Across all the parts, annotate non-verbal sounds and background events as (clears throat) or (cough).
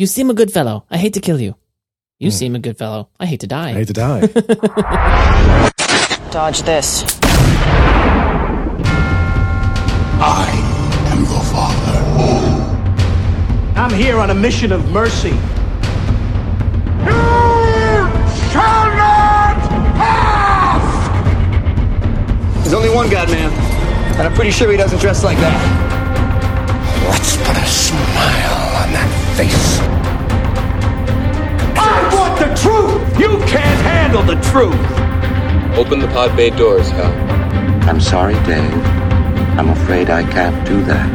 You seem a good fellow. I hate to kill you. You hmm. seem a good fellow. I hate to die. I hate to die. (laughs) Dodge this. I am your father. I'm here on a mission of mercy. You shall not pass! There's only one God, man. And I'm pretty sure he doesn't dress like that. What's but a smile on that face. I want the truth! You can't handle the truth! Open the pod bay doors, Hal. I'm sorry, Dave. I'm afraid I can't do that.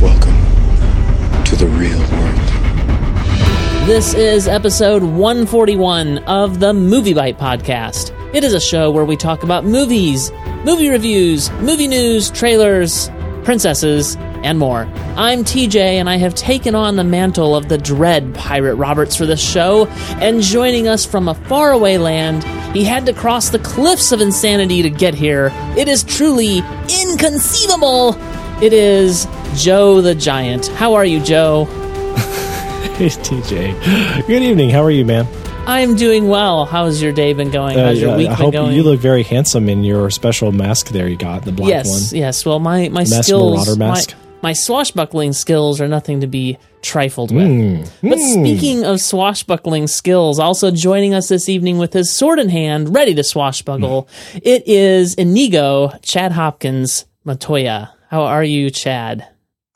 Welcome to the real world. This is episode 141 of the MovieByte Podcast. It is a show where we talk about movies, movie reviews, movie news, trailers, princesses, and more. I'm TJ, and I have taken on the mantle of the dread Pirate Roberts for this show, and joining us from a faraway land, he had to cross the cliffs of insanity to get here. It is truly inconceivable. It is Joe the Giant. How are you, Joe? (laughs) hey, TJ. Good evening. How are you, man? I'm doing well. How's your day been going? How's your Uh, week I been hope going? you look very handsome in your special mask there you got, the black yes, one. yes. yes. Well, my my Mask skills, Marauder mask? my swashbuckling skills are nothing to be trifled with. Hmm. But speaking of swashbuckling skills, also joining us this evening with his sword in hand, ready to swashbuckle, Hmm. it is Inigo Chad Hopkins Montoya. How are you, Chad?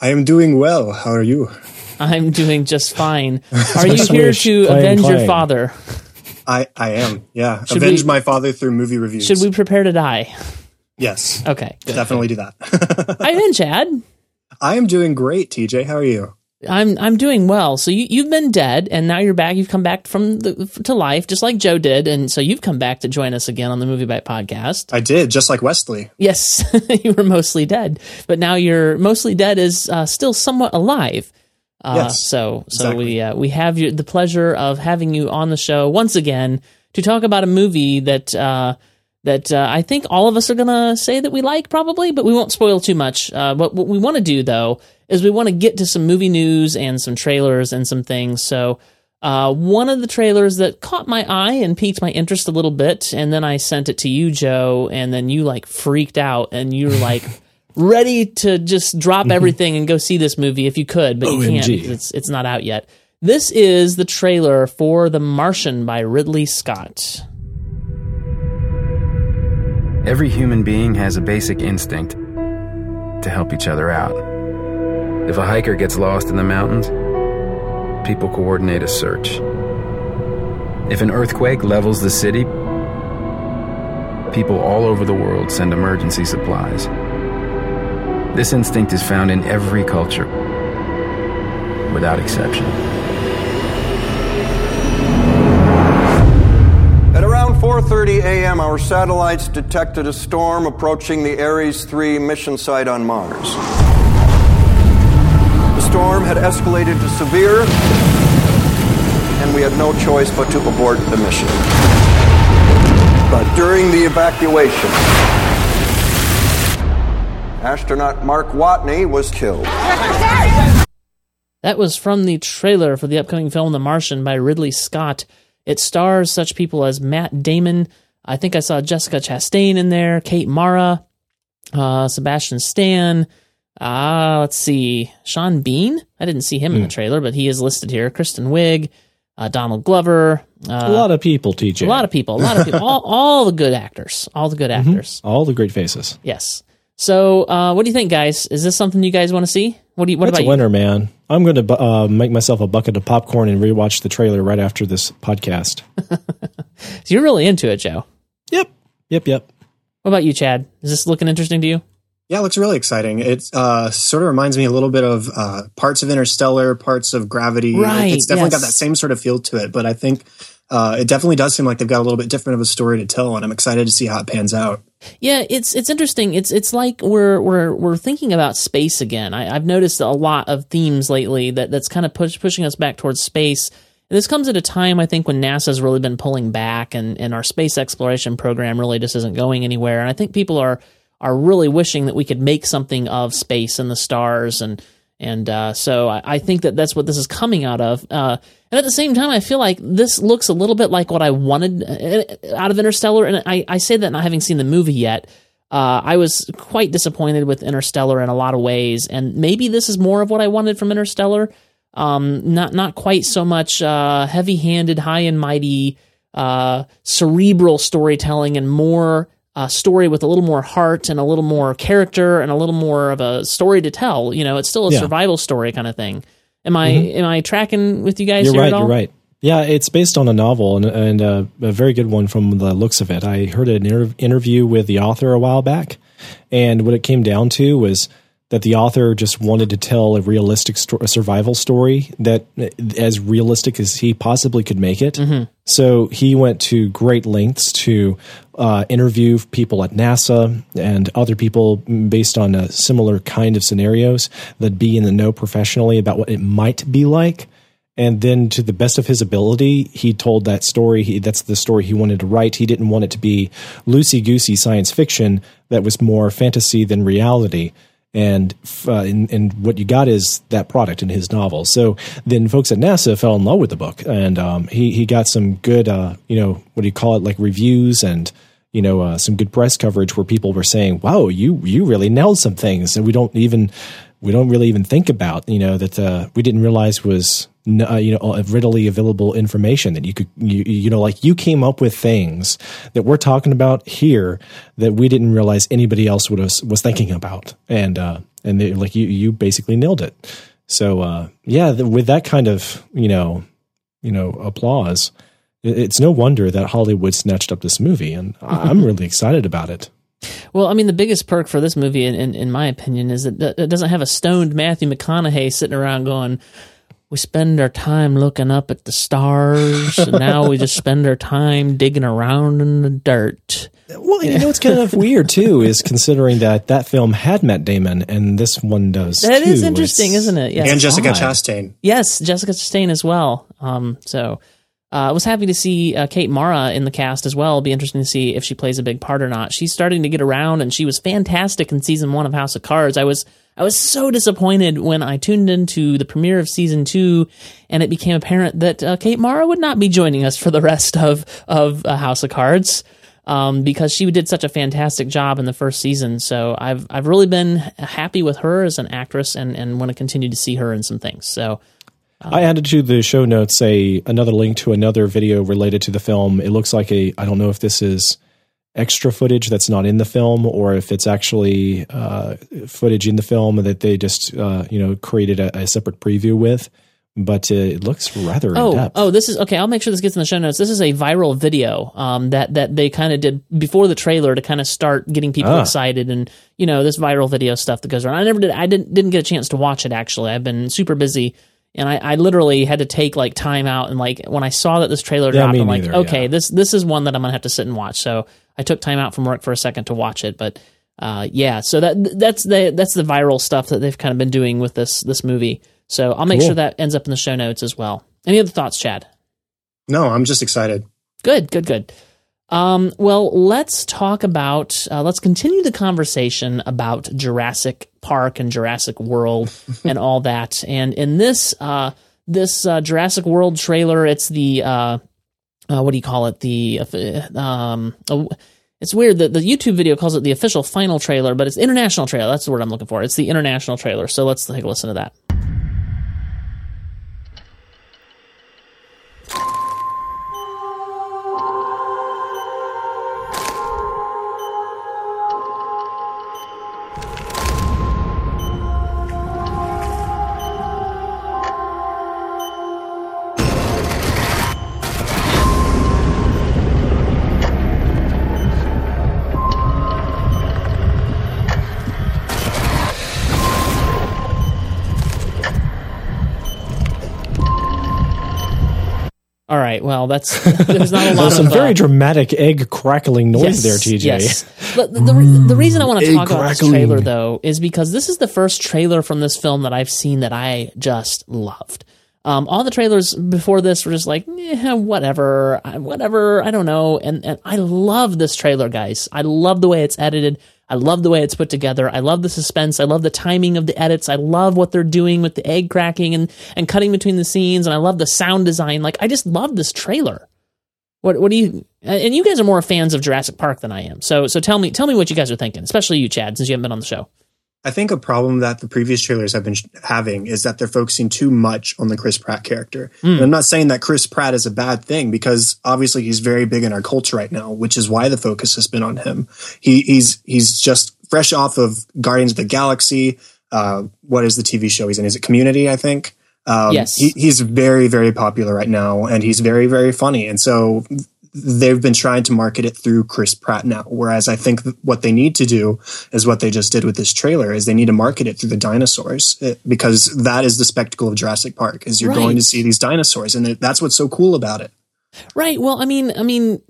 I am doing well. How are you? I'm doing just fine. (laughs) Are you here to clang, avenge your father? I, I am. Yeah. Should Avenge we- my father through movie reviews. Should we prepare to die? Yes. Okay. good. Definitely do that. (laughs) I'm in, Chad. I am doing great, TJ. How are you? I'm I'm doing well. So you you've been dead, and now you're back. You've come back from the to life, just like Joe did, and so you've come back to join us again on the MovieByte podcast. I did, just like Wesley. Yes, (laughs) you were mostly dead, but now you're mostly dead is uh, still somewhat alive. Uh, Yes, So so exactly. we uh, we have the pleasure of having you on the show once again to talk about a movie that. That uh, I think all of us are gonna say that we like probably, but we won't spoil too much. Uh, but what we want to do though is we want to get to some movie news and some trailers and some things. So uh, one of the trailers that caught my eye and piqued my interest a little bit, and then I sent it to you, Joe, and then you like freaked out and you were like (laughs) ready to just drop everything and go see this movie if you could, but you can't. It's it's not out yet. This is the trailer for The Martian by Ridley Scott. Every human being has a basic instinct to help each other out. If a hiker gets lost in the mountains, people coordinate a search. If an earthquake levels the city, people all over the world send emergency supplies. This instinct is found in every culture, without exception. 4:30 a.m., our satellites detected a storm approaching the Ares 3 mission site on Mars. The storm had escalated to severe, and we had no choice but to abort the mission. But during the evacuation, astronaut Mark Watney was killed. That was from the trailer for the upcoming film The Martian by Ridley Scott. It stars such people as Matt Damon. I think I saw Jessica Chastain in there, Kate Mara, uh, Sebastian Stan. Uh, let's see, Sean Bean. I didn't see him in the trailer, but he is listed here. Kristen Wiig, uh, Donald Glover. Uh, a lot of people, TJ. a lot of people, a lot of people, all, (laughs) all the good actors, all the good Mm-hmm. actors. All the great faces. Yes. So, uh, what do you think, guys? Is this something you guys want to see? What do you? What That's about a winner, man. I'm going to uh, make myself a bucket of popcorn and rewatch the trailer right after this podcast. you? (laughs) So you're really into it, Joe. yep. Yep. Yep. What about you, Chad? Is this looking interesting to you? Yeah, it looks really exciting. It uh, sort of reminds me a little bit of uh, parts of Interstellar, parts of Gravity. Right, It's definitely yes. got that same sort of feel to it, but I think uh, it definitely does seem like they've got a little bit different of a story to tell, and I'm excited to see how it pans out. Yeah, it's it's interesting. It's it's like we're we're we're thinking about space again. I, I've noticed a lot of themes lately that that's kind of push, pushing us back towards space. And this comes at a time I think when NASA's really been pulling back and, and our space exploration program really just isn't going anywhere. And I think people are are really wishing that we could make something of space and the stars and And uh, so I, I think that that's what this is coming out of. Uh, and at the same time, I feel like this looks a little bit like what I wanted uh, out of Interstellar. And I, I say that not having seen the movie yet. Uh, I was quite disappointed with Interstellar in a lot of ways, and maybe this is more of what I wanted from Interstellar. Um, not not quite so much uh, heavy-handed, high and mighty, uh, cerebral storytelling, and more uh, story with a little more heart and a little more character and a little more of a story to tell. You know, it's still a Yeah. survival story kind of thing. Am I Mhm. am I tracking with you guys? You're right. You're right. Yeah, it's based on a novel and, and uh, a very good one from the looks of it. I heard an inter- interview with the author a while back, and what it came down to was that the author just wanted to tell a realistic sto- a survival story that as realistic as he possibly could make it. So he went to great lengths to uh, interview people at NASA and other people based on a similar kind of scenarios that be in the know professionally about what it might be like. And then, to the best of his ability, he told that story. He, that's the story he wanted to write. He didn't want it to be loosey goosey science fiction that was more fantasy than reality. And, uh, and and what you got is that product in his novel. So then, folks at NASA fell in love with the book, and um, he he got some good, uh, you know, what do you call it, like reviews and you know uh, some good press coverage where people were saying, "Wow, you you really nailed some things," and we don't even we don't really even think about you know that uh, we didn't realize was uh, you know uh, readily available information that you could you, you know like you came up with things that we're talking about here that we didn't realize anybody else would was, was thinking about and uh, and they, like you you basically nailed it so uh, yeah the, with that kind of you know you know applause it- it's no wonder that Hollywood snatched up this movie and I'm (laughs) really excited about it. Well, I mean, the biggest perk for this movie, in, in, in my opinion, is that it doesn't have a stoned Matthew McConaughey sitting around going, "We spend our time looking up at the stars, and now we just spend our time digging around in the dirt." Well, you know what's kind of weird too is considering that that film had Matt Damon and this one does. That is too. interesting, It's- isn't it? Yes. and Jessica odd. Chastain. Yes, Jessica Chastain as well. Um, so uh, I was happy to see uh, Kate Mara in the cast as well. It'll be interesting to see if she plays a big part or not. She's starting to get around, and she was fantastic in season one of House of Cards. I was I was so disappointed when I tuned into the premiere of season two, and it became apparent that uh, Kate Mara would not be joining us for the rest of of uh, House of Cards. Um, because she did such a fantastic job in the first season, so I've I've really been happy with her as an actress, and, and want to continue to see her in some things. So I added to the show notes a another link to another video related to the film. It looks like a I don't know if this is extra footage that's not in the film or if it's actually uh, footage in the film that they just uh, you know created a, a separate preview with. But uh, it looks rather in Oh, depth. oh, this is okay. I'll make sure this gets in the show notes. This is a viral video um, that that they kind of did before the trailer to kind of start getting people Ah. excited, and you know this viral video stuff that goes around. I never did. I didn't didn't get a chance to watch it actually. I've been super busy, and I, I literally had to take like time out and like when I saw that this trailer dropped, I'm like, neither, okay, yeah. this this is one that I'm gonna have to sit and watch. So I took time out from work for a second to watch it, but. Uh, yeah, so that that's the that's the viral stuff that they've kind of been doing with this this movie. So I'll make Cool. sure that ends up in the show notes as well. Any other thoughts, Chad? No, I'm just excited. Good, good, good. Um, well, let's talk about, uh, let's continue the conversation about Jurassic Park and Jurassic World (laughs) and all that. And in this, uh, this uh, Jurassic World trailer, it's the, uh, what do you call it? The, uh, um, uh, it's weird that the YouTube video calls it the official final trailer, but it's international trailer. That's the word I'm looking for. It's the international trailer. So let's take a listen to that. Well, that's there's not a lot There's some of uh, very dramatic egg crackling noise there, TJ. Yes. But the, the, re- the reason I want to talk about this trailer, though, is because this is the first trailer from this film that I've seen that I just loved. Um, all the trailers before this were just like, eh, whatever, whatever, I don't know. And, and I love this trailer, guys. I love the way it's edited. I love the way it's put together. I love the suspense. I love the timing of the edits. I love what they're doing with the egg cracking and, and cutting between the scenes. And I love the sound design. Like, I just love this trailer. What, what do you, and you guys are more fans of Jurassic Park than I am. So, so tell me, tell me what you guys are thinking, especially you, Chad, since you haven't been on the show. I think a problem that the previous trailers have been sh- having is that they're focusing too much on the Chris Pratt character. Mm. And I'm not saying that Chris Pratt is a bad thing because obviously he's very big in our culture right now, which is why the focus has been on him. He, he's he's just fresh off of Guardians of the Galaxy. Uh, what is the TV show he's in? Is it Community? I think. Um, Yes. he, he's very very popular right now, and he's very very funny. And so they've been trying to market it through Chris Pratt now. Whereas I think what they need to do is what they just did with this trailer is they need to market it through the dinosaurs uh, because that is the spectacle of Jurassic Park is you're Right. going to see these dinosaurs and that's what's so cool about it. Right. Well, I mean, I mean,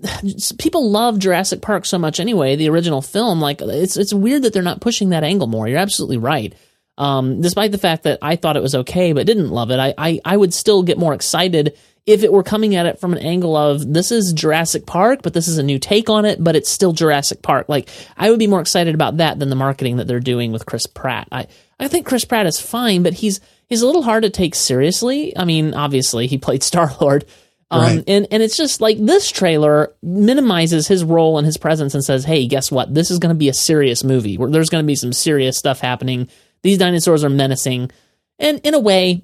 people love Jurassic Park so much anyway. The original film, like, it's it's weird that they're not pushing that angle more. You're absolutely right. Um, despite the fact that I thought it was okay, but didn't love it, I, I I would still get more excited if it were coming at it from an angle of this is Jurassic Park, but this is a new take on it, but it's still Jurassic Park. Like, I would be more excited about that than the marketing that they're doing with Chris Pratt. I I think Chris Pratt is fine, but he's he's a little hard to take seriously. I mean, obviously he played (laughs) Star Lord. Um, Right. and, and it's just like this trailer minimizes his role and his presence and says, hey, guess what? This is going to be a serious movie where there's going to be some serious stuff happening. These dinosaurs are menacing. And in a way,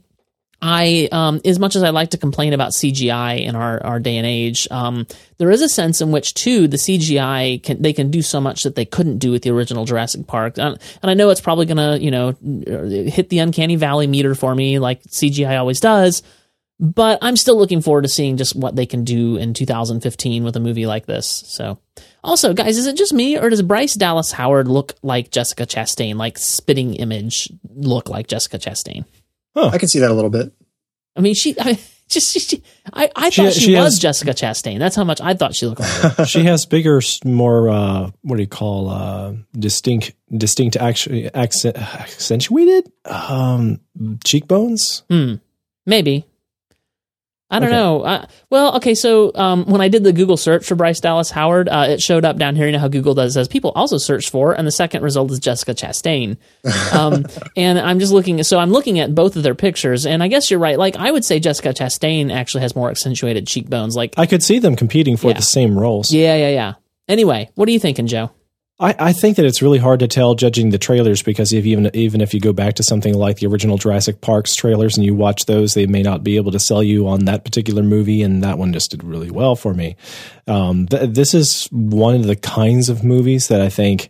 I, um, as much as I like to complain about CGI in our, our day and age, um, there is a sense in which too the CGI can they can do so much that they couldn't do with the original Jurassic Park, and, and I know it's probably gonna you know hit the uncanny valley meter for me like CGI always does, but I'm still looking forward to seeing just what they can do in 2015 with a movie like this. So, also, guys, is it just me or does Bryce Dallas Howard look like Jessica Chastain, like spitting image look like Jessica Chastain? I can see that a little bit. I mean, she, I (laughs) just, she, I, I She- thought she, she was has- Jessica Chastain. That's how much I thought she looked like her. (laughs) she has bigger, more uh, what do you call uh, distinct, distinct, actually accent, accentuated um, cheekbones. Hmm. Maybe. I don't Okay. know. Uh, well, okay. So um, when I did the Google search for Bryce Dallas Howard, uh, it showed up down here. You know how Google does says people also search for, and the second result is Jessica Chastain. (laughs) Um, and I'm just looking. So I'm looking at both of their pictures, and I guess you're right. Like I would say Jessica Chastain actually has more accentuated cheekbones. Like I could see them competing for Yeah. the same roles. yeah, yeah, yeah. Anyway, what are you thinking, Joe? I, I think that it's really hard to tell judging the trailers because if even even if you go back to something like the original Jurassic Park's trailers and you watch those, they may not be able to sell you on that particular movie, and that one just did really well for me. Um, th- this is one of the kinds of movies that I think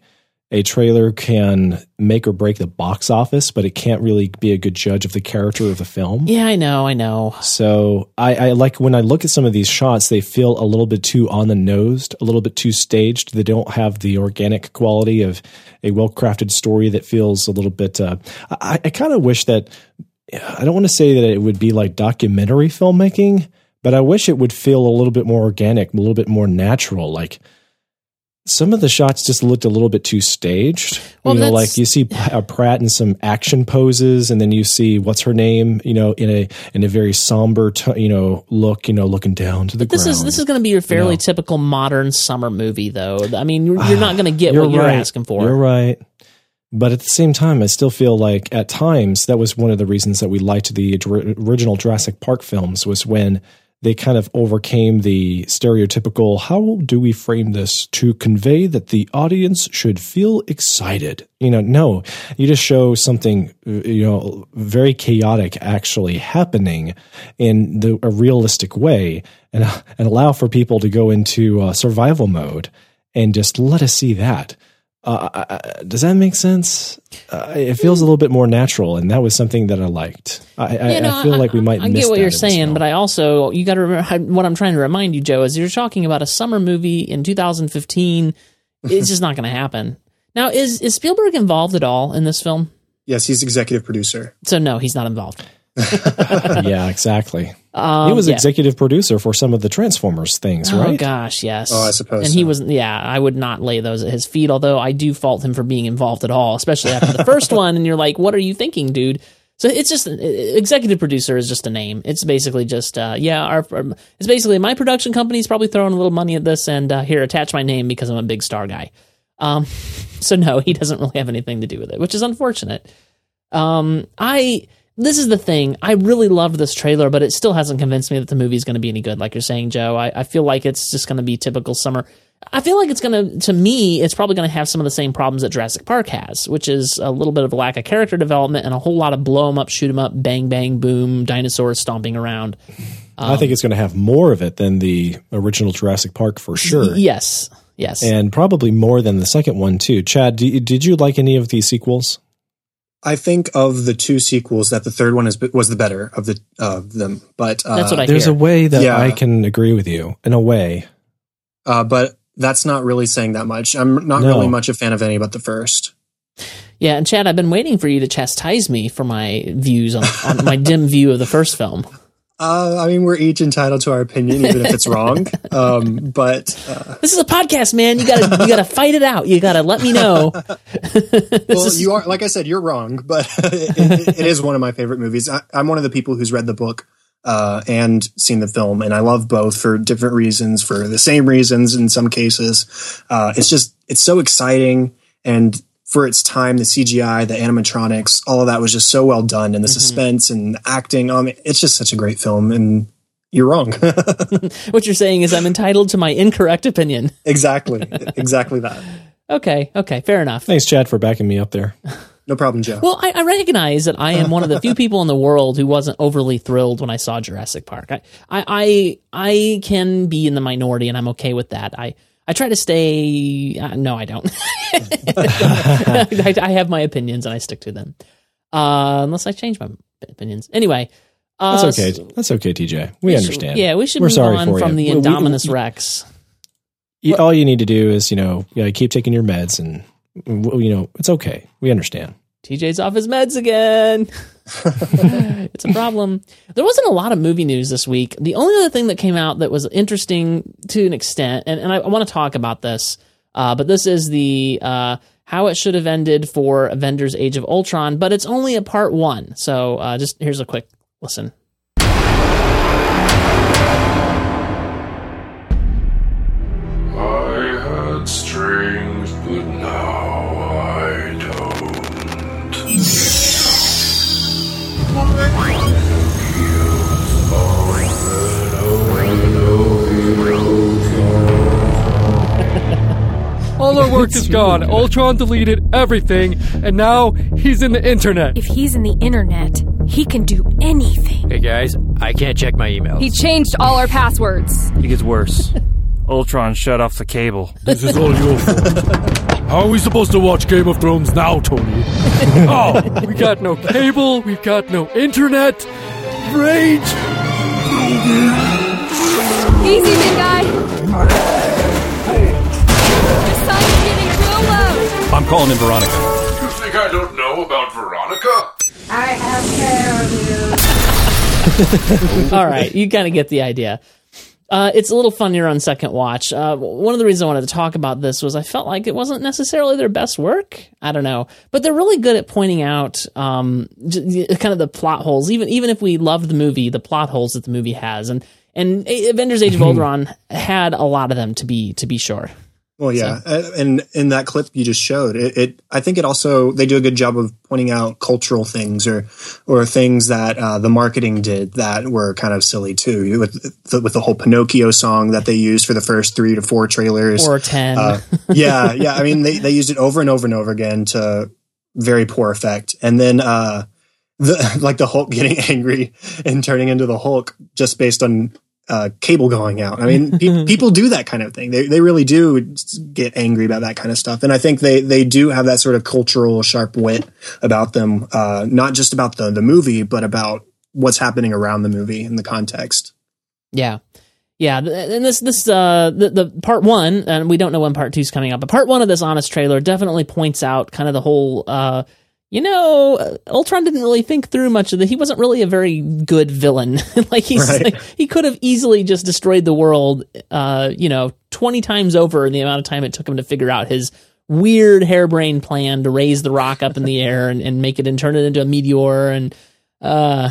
a trailer can make or break the box office, but it can't really be a good judge of the character of the film. Yeah, I know, I know. So I, I like when I look at some of these shots, they feel a little bit too on the nosed, a little bit too staged. They don't have the organic quality of a well crafted story that feels a little bit. Uh, I, I kind of wish that I don't want to say that it would be like documentary filmmaking, but I wish it would feel a little bit more organic, a little bit more natural. Like some of the shots just looked a little bit too staged. Well, you know, like you see uh, Pratt in some action poses, and then you see what's her name, you know, in a in a very somber, t- you know, look, you know, looking down to the This ground. is this is going to be your fairly know. typical modern summer movie, though. I mean, you're, you're not going to get You're what you're asking for. You're right. But at the same time, I still feel like at times that was one of the reasons that we liked the original Jurassic Park films was when they kind of overcame the stereotypical how do we frame this to convey that the audience should feel excited? You know no you just show something you know very chaotic actually happening in the a realistic way and and allow for people to go into uh, survival mode and just let us see that uh, uh, does that make sense? Uh, it feels a little bit more natural, and that was something that I liked. I, I, Yeah, no, I feel like we might. I miss get what that you're saying, but I also you got to remember what I'm trying to remind you, Joe, is you're talking about a summer movie in 2015. it's just not going to happen. Now, is is Spielberg involved at all in this film? Yes, he's executive producer. So no, he's not involved. Yeah, exactly. Um, he was yeah. executive producer for some of the Transformers things, right? Oh gosh, yes. Oh, I suppose And he so. was, yeah. I would not lay those at his feet. Although I do fault him for being involved at all, especially after the first (laughs) one. And you're like, what are you thinking, dude? So it's just executive producer is just a name. It's basically just uh, yeah. Our, our- it's basically my production company's probably throwing a little money at this, and uh, here attach my name because I'm a big star guy. Um, (laughs) so no, he doesn't really have anything to do with it, which is unfortunate. Um, I this is the thing. I really love this trailer, but it still hasn't convinced me that the movie is going to be any good. Like you're saying, Joe, I, I feel like it's just going to be typical summer. I feel like it's going to, to me, it's probably going to have some of the same problems that Jurassic Park has, which is a little bit of a lack of character development and a whole lot of blow blow 'em up, shoot shoot 'em up, bang bang boom, dinosaurs stomping around. I think it's going to have more of it than the original Jurassic Park for sure. Yes, yes. And probably more than the second one too. Chad, do, did you like any of these sequels? I think of the two sequels that the third one is was the better of the of them. But uh, That's what I There's hear. a way that Yeah. I can agree with you in a way. uh, but that's not really saying that much. I'm not No. really much a fan of any but the first. Yeah, and Chad, I've been waiting for you to chastise me for my views on, on my dim view of the first film. Uh, I mean, we're each entitled to our opinion, even if it's wrong. (laughs) Um, but uh, This is a podcast, man. You gotta you gotta fight it out. You gotta let me know. (laughs) well, you are like I said, you're wrong, but (laughs) it, it is one of my favorite movies. I, I'm one of the people who's read the book uh, and seen the film, and I love both for different reasons, for the same reasons in some cases. Uh, it's just it's so exciting, and for its time, the CGI, the animatronics, all of that was just so well done, and the suspense and the acting. Um, it's just such a great film, and you're wrong. (laughs) What you're saying is I'm entitled to my incorrect opinion. (laughs) exactly, exactly that. Okay, okay, fair enough. Thanks, Chad, for backing me up there. No problem, Joe. Well, I, I recognize that I am one of the few people in the world who wasn't overly thrilled when I saw Jurassic Park. I, I, I, I can be in the minority, and I'm okay with that. I, I try to stay. Uh, no, I don't. (laughs) I, I have my opinions, and I stick to them, uh, unless I change my opinions. Anyway, uh, That's okay. That's okay, TJ. We should- understand. yeah, we should We're move sorry on from you. the We- we- Indominus Rex. you- all you need to do is, you know, you know, keep taking your meds, and you know, it's okay. We understand. TJ's off his meds again. (laughs) it's a problem. There wasn't a lot of movie news this week. The only other thing that came out that was interesting to an extent, and, and I, I want to talk about this, uh, but this is the uh, how it should have ended for Avengers: Age of Ultron, but it's only a part one. So uh, just here's a quick listen. All our work is gone. Ultron deleted everything, and now he's in the internet. If he's in the internet, he can do anything. Hey guys, I can't check my emails. He changed all our passwords. It gets worse. (laughs) Ultron shut off the cable. This is all your fault. (laughs) How are we supposed to watch Game of Thrones now, Tony? (laughs) Oh, we got no cable, we've got no internet. Rage! Easy, big guy. I'm calling in Veronica. You think I don't know about Veronica? I have care of you. (laughs) All right, you kind of get the idea. Uh, it's a little funnier on second watch. Uh, one of the reasons I wanted to talk about this was I felt like it wasn't necessarily their best work. I don't know, but they're really good at pointing out um, j- kind of the plot holes. Even even if we loved the movie, the plot holes that the movie has, and and Avengers: Age of Ultron had a lot of them to be to be sure. Well, yeah, Uh, and in that clip you just showed, it, it. I think it also they do a good job of pointing out cultural things or or things that uh, the marketing did that were kind of silly too. With the, with the whole Pinocchio song that they used for the first three to four trailers, Or 10. Uh, (laughs) yeah, yeah. I mean, they they used it over and over and over again to very poor effect, and then. uh the, (laughs) like the Hulk getting (laughs) angry and turning into the Hulk just based on uh, cable going out. I mean, (laughs) pe- people do that kind of thing. They they really do get angry about that kind of stuff, and I think they they do have that sort of cultural sharp wit about them, uh, not just about the the movie, but about what's happening around the movie in the context. Yeah. Yeah, and this this uh the, the part one, and we don't know when part two is coming up, but part one of this honest trailer definitely points out kind of the whole uh you know, uh, Ultron didn't really think through much of the. He wasn't really a very good villain. (laughs) like he's Right. like, he could have easily just destroyed the world, uh, you know, twenty times over in the amount of time it took him to figure out his weird harebrained plan to raise the rock up in the air and, and make it and turn it into a meteor and uh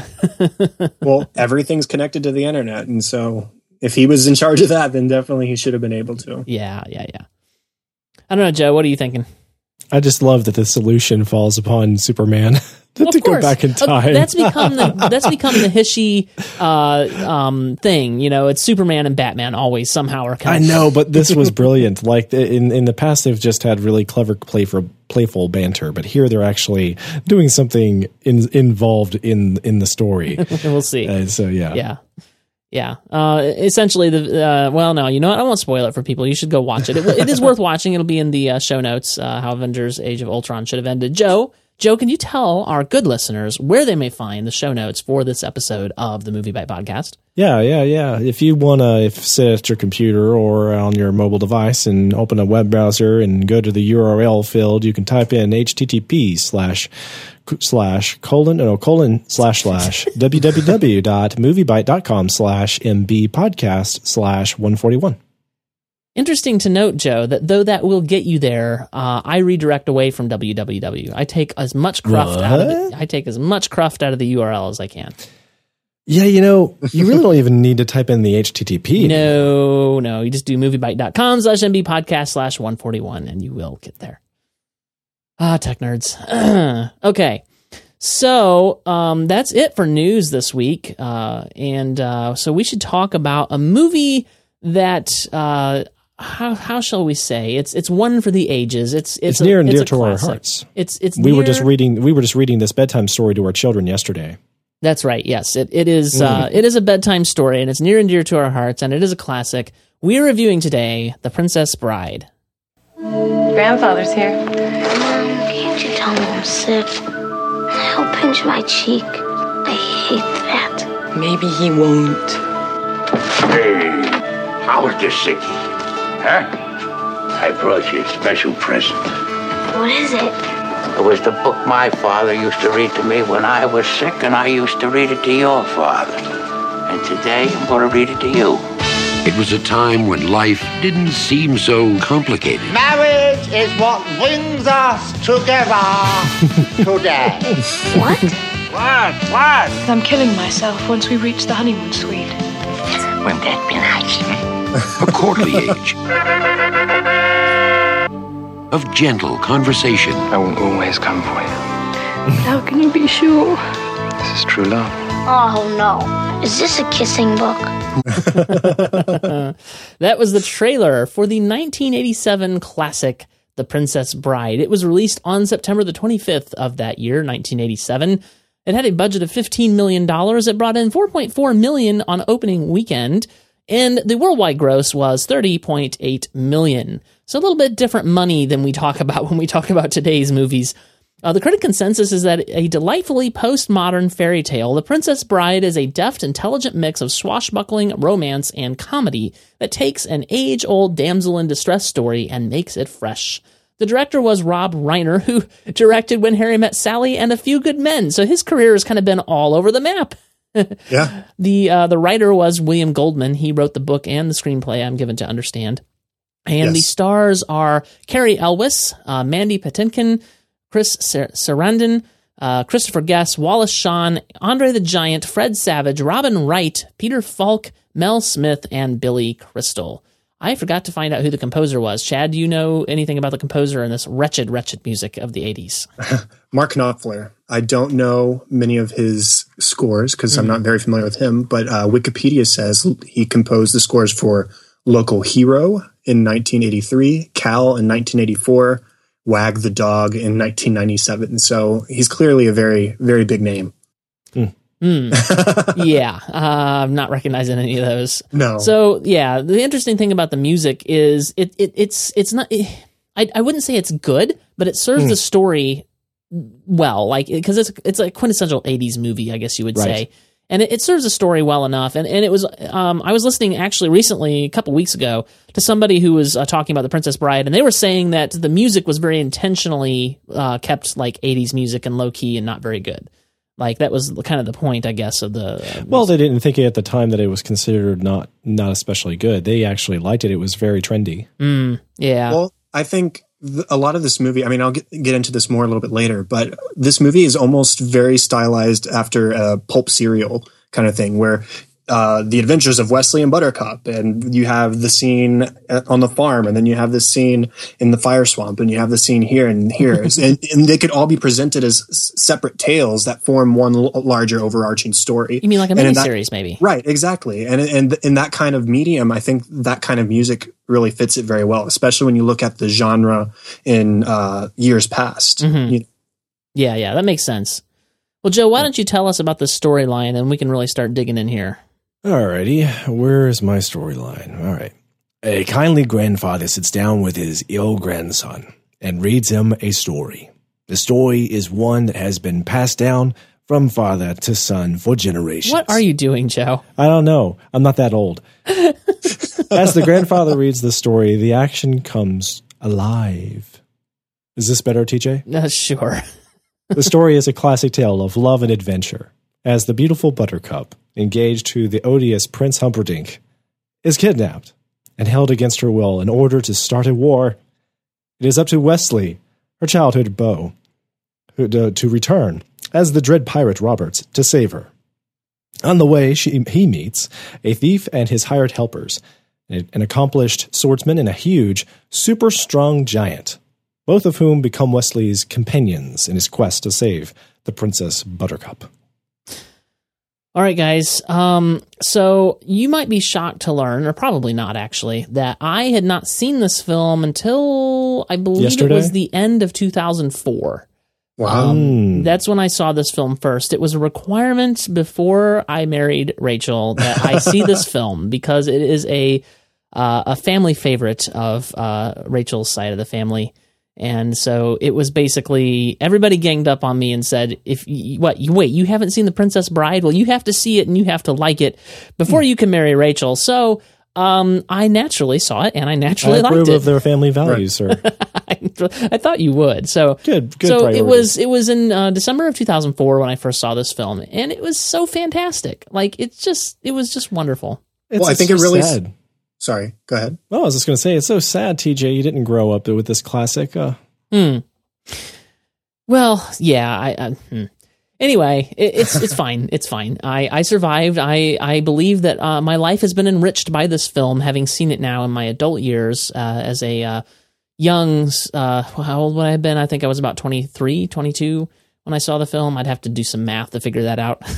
(laughs) well, everything's connected to the internet, and so if he was in charge of that, then definitely he should have been able to. Yeah, yeah, yeah. I don't know, Joe. What are you thinking? I just love that the solution falls upon Superman (laughs) to Of go back in time. That's become the (laughs) that's become the hishy uh, um, thing. You know, it's Superman and Batman always somehow are I kind of. I know, but this was (laughs) brilliant. Like in in the past, they've just had really clever, playful, playful banter, but here they're actually doing something in, involved in in the story. we'll see. Uh, so yeah, Yeah. Yeah. Uh, essentially, the uh, well, no, you know what? I won't spoil it for people. You should go watch it. It, it is worth (laughs) watching. It'll be in the uh, show notes. Uh, how Avengers: Age of Ultron should have ended. Joe, Joe, can you tell our good listeners where they may find the show notes for this episode of the MovieByte Podcast? Yeah, yeah, yeah. If you want to sit at your computer or on your mobile device and open a web browser and go to the URL field, you can type in http slash slash colon no colon slash slash (laughs) www.moviebyte.com slash mb podcast slash 141. Interesting to note, Joe, that though that will get you there, uh, I redirect away from www. I take as much cruft out of it. I take as much cruft out of the URL as I can. Yeah, you know, you really don't even need to type in the HTTP. No, no, you just do moviebyte.com slash MB podcast slash 141 and you will get there. Ah, tech nerds. (clears throat) okay. So, um, that's it for news this week. Uh, and, uh, so we should talk about a movie that, uh, how, how shall we say? It's, it's one for the ages. It's, it's, It's a- near and dear a to our hearts. It's, it's, we were just reading we were just reading this bedtime story to our children yesterday. That's right. Yes, it, it is. Uh, Mm. it is a bedtime story, and it's near and dear to our hearts, and it is a classic. We're reviewing today, The Princess Bride. Grandfather's here. Can't you tell me I'm sick? He'll pinch my cheek. I hate that. Maybe he won't. Hey, how was this sicky? Huh? I brought you a special present. What is it? It was the book my father used to read to me when I was sick, and I used to read it to your father. And today I'm going to read it to you. It was a time when life didn't seem so complicated. Marriage is what brings us together (laughs) today. what? What? What? I'm killing myself once we reach the honeymoon suite. Wouldn't that be nice? A courtly age of gentle conversation. I will always come for you. How can you be sure? This is true love. Oh no. Is this a kissing book? (laughs) that was the trailer for the 1987 classic The Princess Bride. It was released on September the 25th of that year, 1987. It had a budget of 15 million dollars. It brought in 4.4 million on opening weekend, and the worldwide gross was 30.8 million. So a little bit different money than we talk (laughs) about when we talk about today's movies. Uh, the critic consensus is that a delightfully postmodern fairy tale, The Princess Bride is a deft, intelligent mix of swashbuckling, romance, and comedy that takes an age old damsel in distress story and makes it fresh. The director was Rob Reiner, who (laughs) directed When Harry Met Sally and A Few Good Men, so his career has kind of been all over the map. Yeah. (laughs) The uh, the writer was William Goldman. He wrote the book and the screenplay. I'm given to understand. And the stars are Cary Elwes, uh, Mandy Patinkin, Chris Sar- Sarandon, uh, Christopher Guest, Wallace Shawn, Andre the Giant, Fred Savage, Robin Wright, Peter Falk, Mel Smith, and Billy Crystal. I forgot to find out who the composer was. Chad, do you know anything about the composer in this wretched, wretched music of the 80s? (laughs) Mark Knopfler. I don't know many of his scores because I'm Mhm. not very familiar with him, but uh, Wikipedia says he composed the scores for Local Hero in 1983, Cal in 1984, Wag the Dog in 1997. So he's clearly a very, very big name. Hmm. (laughs) yeah, uh, I'm not recognizing any of those. No. So yeah, the interesting thing about the music is it, it it's it's not. It, I I wouldn't say it's good, but it serves Hmm. the story well. Like because it's it's a quintessential '80s movie, I guess you would Right. say. And it, it serves the story well enough, and and it was. Um, I was listening actually recently, a couple weeks ago, to somebody who was uh, talking about the Princess Bride, and they were saying that the music was very intentionally uh, kept like '80s music and low key and not very good. Like that was kind of the point, I guess, of the. Well, they didn't think at the time that it was considered not not especially good. They actually liked it. It was very trendy. Mm, yeah. Well, I think a lot of this movie, I mean, I'll get, get into this more a little bit later, but this movie is almost very stylized after a pulp serial kind of thing where uh, the adventures of Wesley and Buttercup, and you have the scene on the farm, and then you have this scene in the fire swamp, and you have the scene here and here, (laughs) and, and they could all be presented as separate tales that form one l- larger overarching story. You mean like a that- miniseries, maybe? Right, exactly. And and in that kind of medium, I think that kind of music really fits it very well, especially when you look at the genre in uh, years past. Mhm. You- Yeah, yeah, that makes sense. Well, Joe, why don't you tell us about the storyline and we can really start digging in here? Alrighty, where's my storyline? All right. A kindly grandfather sits down with his ill grandson and reads him a story. The story is one that has been passed down from father to son for generations. What are you doing, Joe? I don't know. I'm not that old. (laughs) As the grandfather reads the story, the action comes alive. Is this better, TJ? Uh, sure. (laughs) the story is a classic tale of love and adventure. As the beautiful Buttercup, engaged to the odious Prince Humperdinck, is kidnapped and held against her will in order to start a war, it is up to Wesley, her childhood beau, who, to, to return as the dread pirate Roberts to save her. On the way, she, he meets a thief and his hired helpers, an an accomplished swordsman and a huge, super strong giant, both of whom become Wesley's companions in his quest to save the Princess Buttercup. All right, guys. Um, so you might be shocked to learn, or probably not actually, that I had not seen this film until I believe Yesterday? it was the end of 2004. Wow. Mm. That's when I saw this film first. It was a requirement before I married Rachel that I see (laughs) this film because it is a uh, a family favorite of uh, Rachel's side of the family. And so it was basically everybody ganged up on me and said, "If you, what you wait, you haven't seen The Princess Bride? Well, you have to see it and you have to like it before you can marry Rachel." So um, I naturally saw it and I I naturally approve liked it. of their family values, sir. (laughs) I thought you would. So Good, good So it was it was in uh, December of 2004 when I first saw this film, and it was so fantastic. Like it's just it was just wonderful. It's, well, I it's think it really. sad. Sorry, go ahead. Well, I was just going to say, it's so sad, TJ. You didn't grow up with this classic. Uh, Hmm. Well, yeah. I, I hmm. anyway, it, it's it's (laughs) fine. It's fine. I I survived. I I believe that uh, my life has been enriched by this film, having seen it now in my adult years uh, as a uh, young. Uh, how old would I have been? I think I was about 23, 22 when I saw the film. I'd have to do some math to figure that out. (laughs)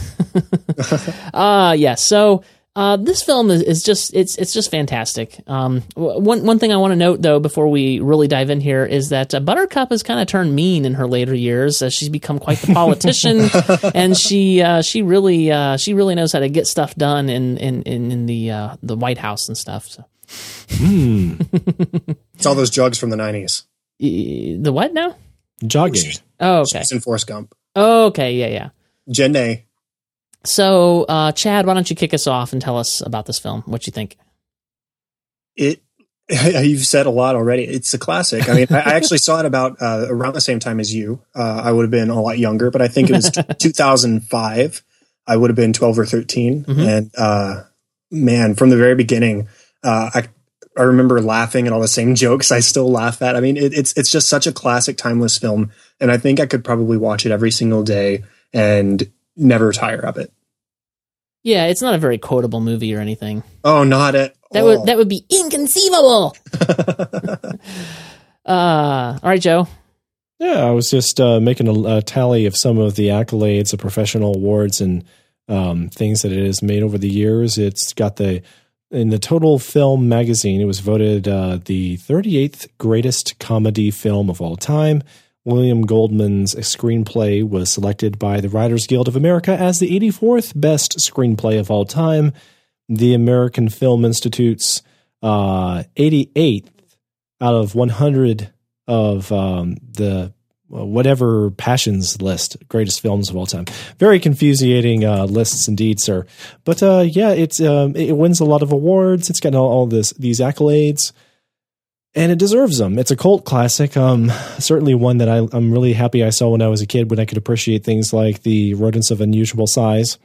(laughs) uh yeah so uh, this film is, is just it's it's just fantastic. Um, one one thing I want to note though before we really dive in here is that uh, Buttercup has kind of turned mean in her later years as she's become quite the politician, (laughs) and she uh, she really uh, she really knows how to get stuff done in in in, in the uh, the White House and stuff. So (laughs) It's all those jugs from the nineties. The what now? jogging. Oh okay She's in Forrest Gump. okay yeah yeah. Jenna. So uh, Chad, why don't you kick us off and tell us about this film? What you think? It. (laughs) You've said a lot already. It's a classic. I mean, I actually saw it about uh, around the same time as you. Uh, I would have been a lot younger, but I think it was (laughs) 2005. I would have been 12 or 13. Mhm. And uh, man, from the very beginning, uh, I I remember laughing at all the same (laughs) jokes I still laugh at. I mean, it, it's it's just such a classic, timeless film, and I think I could probably watch it every single day and never tire of it. Yeah, it's not a very quotable movie or anything. Oh, not at That all. would that would be inconceivable. (laughs) uh, all right, Joe. Yeah, I was just uh, making a, a tally of some of the accolades, the professional awards, and um, things that it has made over the years. It's got the in the Total Film magazine. It was voted uh, the 38th greatest comedy film of all time. William Goldman's screenplay was selected by the Writers Guild of America as the 84th best screenplay of all time. The American Film Institute's uh, 88th out of 100 of um, the uh, whatever passions list, greatest films of all time. Very confusing uh, lists indeed, sir. But uh, yeah, it's um, it wins a lot of awards. It's got all, all this these accolades, and it deserves them. It's a cult classic. Um, certainly one that I, I'm really happy I saw when I was a kid, when I could appreciate things like the rodents of unusual size,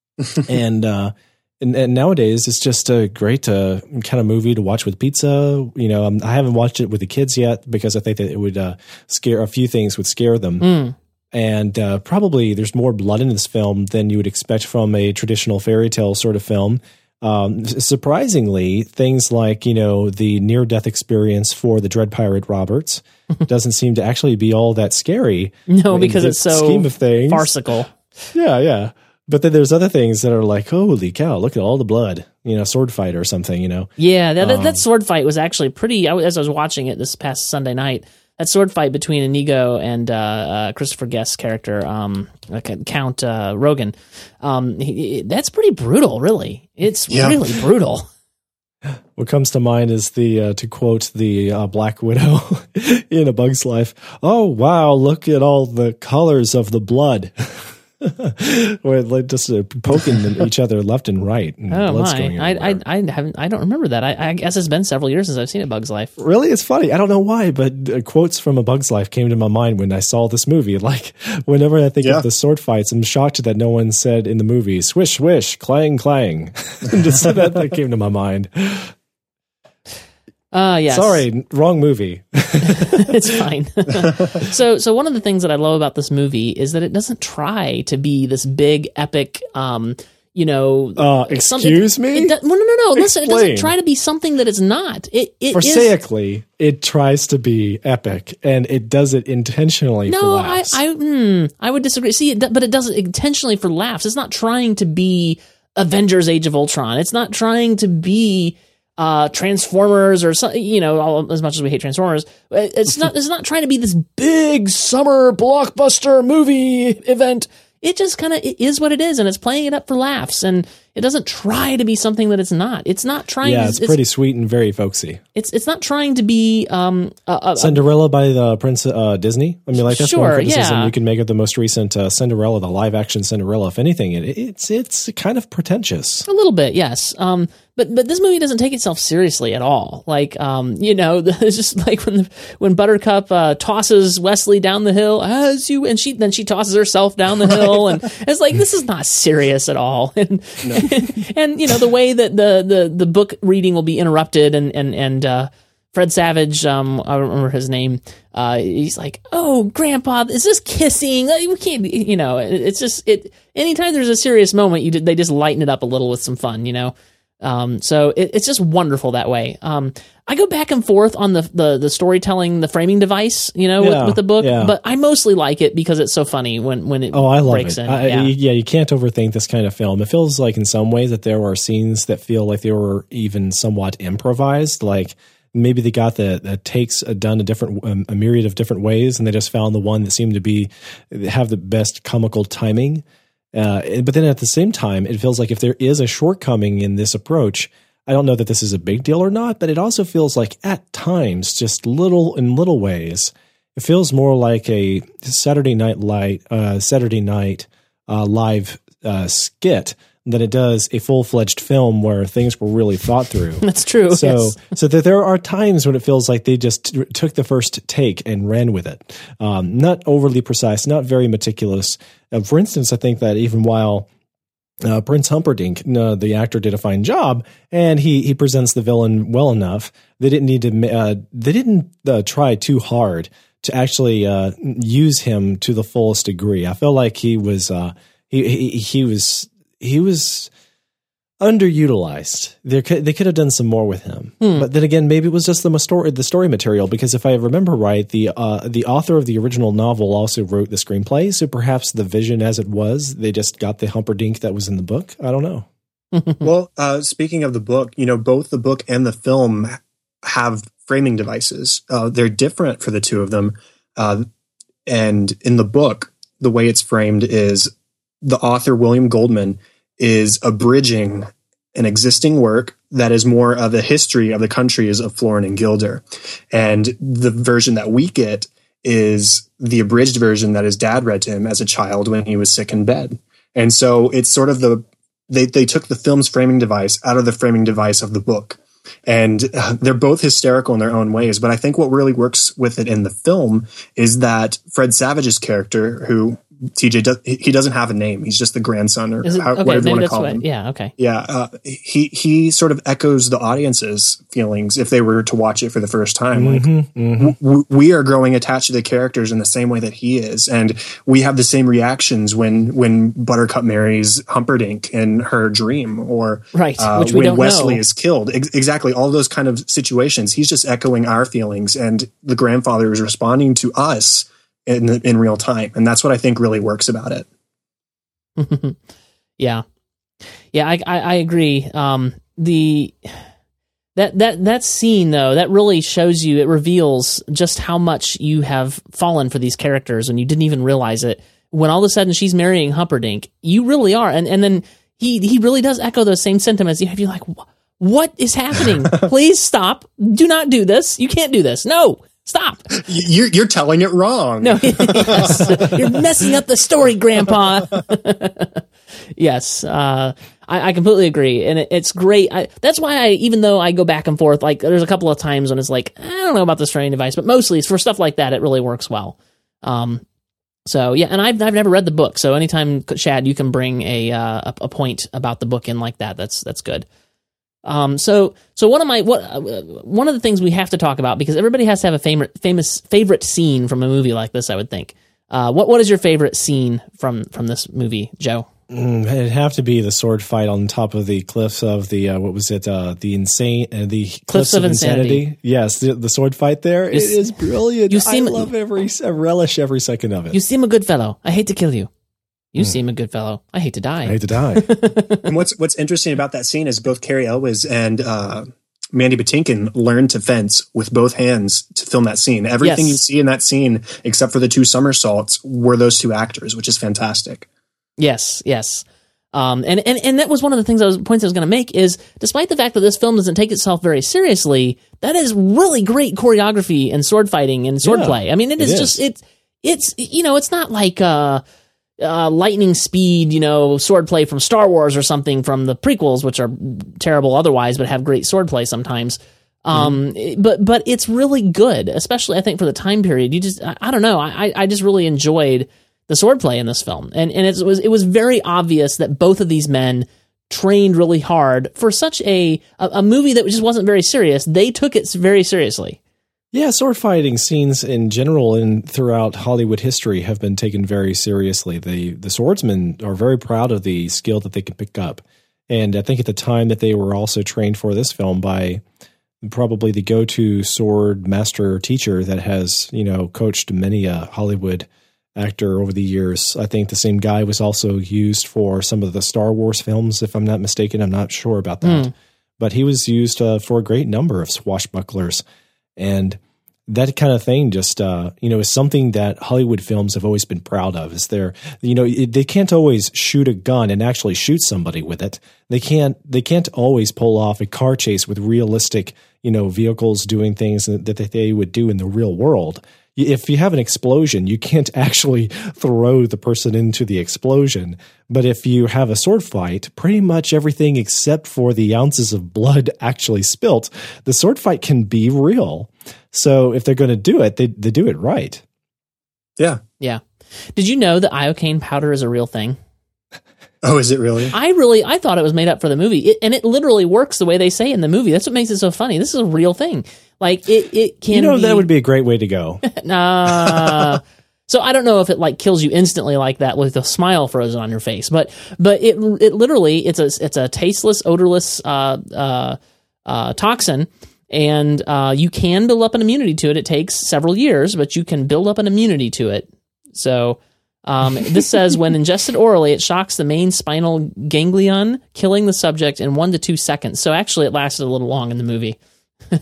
(laughs) and. Uh, and, and nowadays, it's just a great uh, kind of movie to watch with pizza. You know, um, I haven't watched it with the kids yet because I think that it would uh, scare a few things would scare them. Mm. and uh, probably there's more blood in this film than you would expect from a traditional fairy tale sort of film. Um, surprisingly, things like you know the near death experience for the Dread Pirate Roberts (laughs) doesn't seem to actually be all that scary. No, because it's so scheme of things. farcical. Yeah, yeah. But then there's other things that are like, holy cow, look at all the blood. You know, sword fight or something. You know. Yeah, that, that, Um, that sword fight was actually pretty. I, as I was watching it this past Sunday night, that sword fight between Inigo and uh, uh, Christopher Guest's character, um, uh, Count uh, Rugen, um, he, he- that's pretty brutal. Really, it's Yeah. really brutal. (gasps) What comes to mind is the, uh, to quote the uh, Black Widow (laughs) in A Bug's Life, oh, wow, look at all the colors of the blood. (laughs) (laughs) Where like just uh, poking each other left and right. And Oh blood's my! going I. I I haven't I don't remember that. I, I guess it's been several years since I've seen A Bug's Life. Really, it's funny. I don't know why, but uh, quotes from A Bug's Life came to my mind when I saw this movie. (laughs) Like, whenever I think Yeah. of the sword fights, I'm shocked that no one said in the movie "swish, swish, clang, clang." (laughs) Just that, that came to my mind. Uh yes. Sorry, wrong movie. (laughs) it's fine. (laughs) so, so one of the things that I love about this movie is that it doesn't try to be this big epic, um, you know, Uh, excuse it- me? it do- no, no, no, no. Listen, it doesn't Explain. try to be something that it's not. It, it is- Prosaically, it tries to be epic, and it does it intentionally for laughs. No, I. I, hmm, I would disagree. See, it, but it does it intentionally for laughs. It's not trying to be Avengers: Age of Ultron. It's not trying to be uh Transformers or. You know, all, as much as we hate Transformers, it's not. It's not trying to be this big summer blockbuster movie event. It just kind of is what it is, and it's playing it up for laughs, and it doesn't try to be something that it's not. It's not trying. To Yeah, to, it's pretty sweet and very folksy. It's it's not trying to be um a, a, Cinderella by the Prince uh, Disney. I mean, like that's one Sure, criticism yeah. you can make of the most recent uh, Cinderella, the live action Cinderella. If anything, it, it's it's kind of pretentious. A little bit, yes. Um, but but this movie doesn't take itself seriously at all. Like, um, you know, (laughs) it's just like when the, when Buttercup uh, tosses Westley down the hill as you, and she then she tosses herself down the (laughs) hill, and it's like this is not serious at all. (laughs) And (laughs) and you know the way that the the the book reading will be interrupted, and and and. Uh, Fred Savage, um, I don't remember his name. Uh, he's like, "Oh, Grandpa, is this kissing? Like, We can't, be-" you know." it- It's just it. Anytime there's a serious moment, you they just lighten it up a little with some fun, you know. Um, so it, it's just wonderful that way. Um, I go back and forth on the the, the storytelling, the framing device, you know, Yeah, with, with the book, yeah. but I mostly like it because it's so funny when when it Oh, I love breaks it. in. I, yeah. yeah. you can't overthink this kind of film. It feels like in some ways that there are scenes that feel like they were even somewhat improvised. Like maybe they got the, the takes done a different, um, a myriad of different ways, and they just found the one that seemed to be have the best comical timing. Uh, but then at the same time, it feels like if there is a shortcoming in this approach, I don't know that this is a big deal or not, but it also feels like at times, just little in little ways, it feels more like a Saturday night light, uh, Saturday night uh, live uh, skit than it does a full fledged film where things were really thought through. (laughs) That's true. So, yes. so that there are times when it feels like they just t- took the first take and ran with it. Um, not overly precise, not very meticulous. Uh, for instance, I think that even while uh, Prince Humperdinck, uh, the actor, did a fine job, and he he presents the villain well enough. They didn't need to. Uh, they didn't uh, try too hard to actually uh, use him to the fullest degree. I feel like he was uh, he, he he was he was underutilized. There could, they could have done some more with him. Hmm. But then again, maybe it was just the story the story material because if I remember right, the uh, the author of the original novel also wrote the screenplay. So perhaps the vision as it was, they just got the Humperdinck that was in the book. I don't know. (laughs) well, uh, speaking of the book, you know, both the book and the film have framing devices. Uh, they're different for the two of them. Uh, and in the book, the way it's framed is the author, William Goldman, is abridging an existing work that is more of a history of the countries of Florin and Guilder. And the version that we get is the abridged version that his dad read to him as a child when he was sick in bed. And so it's sort of the they they took the film's framing device out of the framing device of the book. And uh, they're both hysterical in their own ways. But I think what really works with it in the film is that Fred Savage's character, who TJ does, he doesn't have a name. He's just the grandson or it, how, okay, whatever you want to call what. him. Yeah. Okay. Yeah, uh, he he sort of echoes the audience's feelings if they were to watch it for the first time. Like Mhm, mhm. w- w- we are growing attached to the characters in the same way that he is, and we have the same reactions when when Buttercup marries Humperdinck in her dream, or Right, uh, which we when don't Westley know. is killed. Ex- exactly, all those kind of situations. He's just echoing our feelings, and the grandfather is responding to us in in real time, and that's what I think really works about it. (laughs) yeah, yeah, I I, I agree. Um, the that that that scene though that really shows you it reveals just how much you have fallen for these characters and you didn't even realize it. When all of a sudden she's marrying Humperdinck, you really are, and and then he he really does echo those same sentiments. You have you like, what is happening? (laughs) Please stop! Do not do this. You can't do this. No, stop. (laughs) You're you're telling it wrong. No, (laughs) yes. you're messing up the story, Grandpa. (laughs) yes, uh, I, I completely agree, and it, it's great. I, that's why I, even though I go back and forth, like there's a couple of times when it's like I don't know about this framing device, but mostly it's for stuff like that. It really works well. Um, so yeah, and I've I've never read the book, so anytime Chad, you can bring a uh, a, a point about the book in like that. That's that's good. Um, so so one of my what uh, one of the things we have to talk about because everybody has to have a favorite famous favorite scene from a movie like this. I would think. Uh, what what is your favorite scene from from this movie, Joe? Mm, it'd have to be the sword fight on top of the cliffs of the uh, what was it? Uh, the insane, uh, the cliffs, of Insanity. Yes, the, the sword fight there. You it s- is brilliant. you seem- I love every I relish every second of it. You seem a good fellow. I hate to kill you. You seem a good fellow. I hate to die. I hate to die. (laughs) and what's what's interesting about that scene is both Cary Elwes and uh, Mandy Patinkin learned to fence with both hands to film that scene. Everything Yes. you see in that scene, except for the two somersaults, were those two actors, which is fantastic. Yes, yes. Um, and, and, and that was one of the things I was points I was going to make is despite the fact that this film doesn't take itself very seriously, that is really great choreography and sword fighting and sword Yeah, play. I mean, it it is, is. just it's it's you know it's not like uh, uh, lightning speed you know swordplay from Star Wars or something from the prequels, which are terrible otherwise, but have great swordplay sometimes. Um, it- but but it's really good, especially I think for the time period. You just I, I don't know. I I- I just really enjoyed the swordplay in this film, and and it was it was very obvious that both of these men trained really hard for such a a, a movie that just wasn't very serious. They took it very seriously. Yeah, sword fighting scenes in general and throughout Hollywood history have been taken very seriously. The the swordsmen are very proud of the skill that they can pick up. And I think at the time that they were also trained for this film by probably the go-to sword master or teacher that has, you know, coached many a Hollywood actor over the years. I think the same guy was also used for some of the Star Wars films if I'm not mistaken. I'm not sure about that. Hmm. But he was used uh, for a great number of swashbucklers and that kind of thing just uh, you know is something that Hollywood films have always been proud of. Is there you know it, they can't always shoot a gun and actually shoot somebody with it. They can't they can't always pull off a car chase with realistic you know vehicles doing things that, that they would do in the real world. If you have an explosion, you can't (laughs) actually throw the person into the explosion. But if you have a sword fight, pretty much everything except for the ounces of blood (laughs) actually spilt, the sword fight can be real. So if they're going to do it, they, they do it right. Yeah. Yeah. Did you know that iocane powder is a real thing? (laughs) Oh, is it really? I really I thought it was made up for the movie, it, and it literally works the way they say in the movie. That's what makes it so funny. This is a real thing. Like it, it can. you know, be, that would be a great way to go. (laughs) Nah. so I don't know if it like kills you instantly like that with a smile frozen on your face, but but it it literally it's a it's a tasteless, odorless uh, uh, uh, toxin, and uh, you can build up an immunity to it. It takes several years, but you can build up an immunity to it. So. Um, this (laughs) says when ingested orally, it shocks the main spinal ganglion, killing the subject in one to two seconds. So actually, it lasted a little long in the movie. (laughs) uh,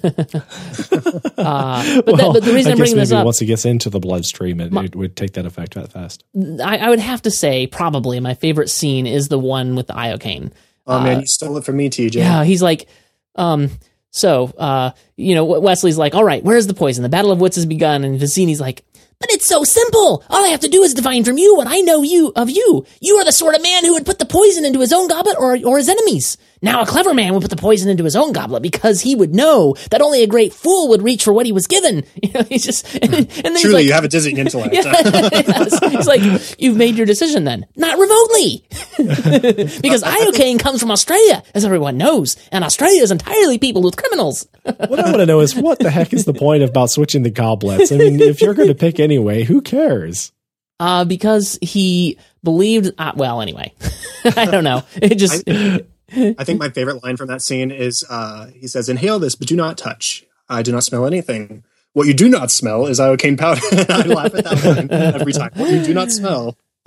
but, that, but the reason I I'm guess bringing this up, once it gets into the bloodstream, it, it would take that effect that fast. I, I would have to say probably my favorite scene is the one with the iocane. Oh man, Uh, you stole it from me, TJ. Yeah, he's like, um, so, uh, you know, Westley's like, all right, where's the poison? The battle of wits has begun. And Vizzini's like, but it's so simple. All I have to do is divine from you what I know you of you. You are the sort of man who would put the poison into his own goblet or, or his enemies. Now a clever man would put the poison into his own goblet because he would know that only a great fool would reach for what he was given. (laughs) You know, he's just and, (laughs) and then he's Truly, like, you have a dizzying intellect. (laughs) Yes. He's like, you've made your decision then. Not remotely. because iocane comes from Australia, as everyone knows, and Australia is entirely peopled with criminals. What I want to know is what the heck is the point about switching the goblets? I mean, if you're going to pick anyway, who cares? Uh, because he believed, uh, well, anyway, I don't know. It just, I, I think my favorite line from that scene is uh, he says, Inhale this, but do not touch. I do not smell anything. What you do not smell is iocane powder. (laughs) I laugh at that line every time. What you do not smell. (laughs)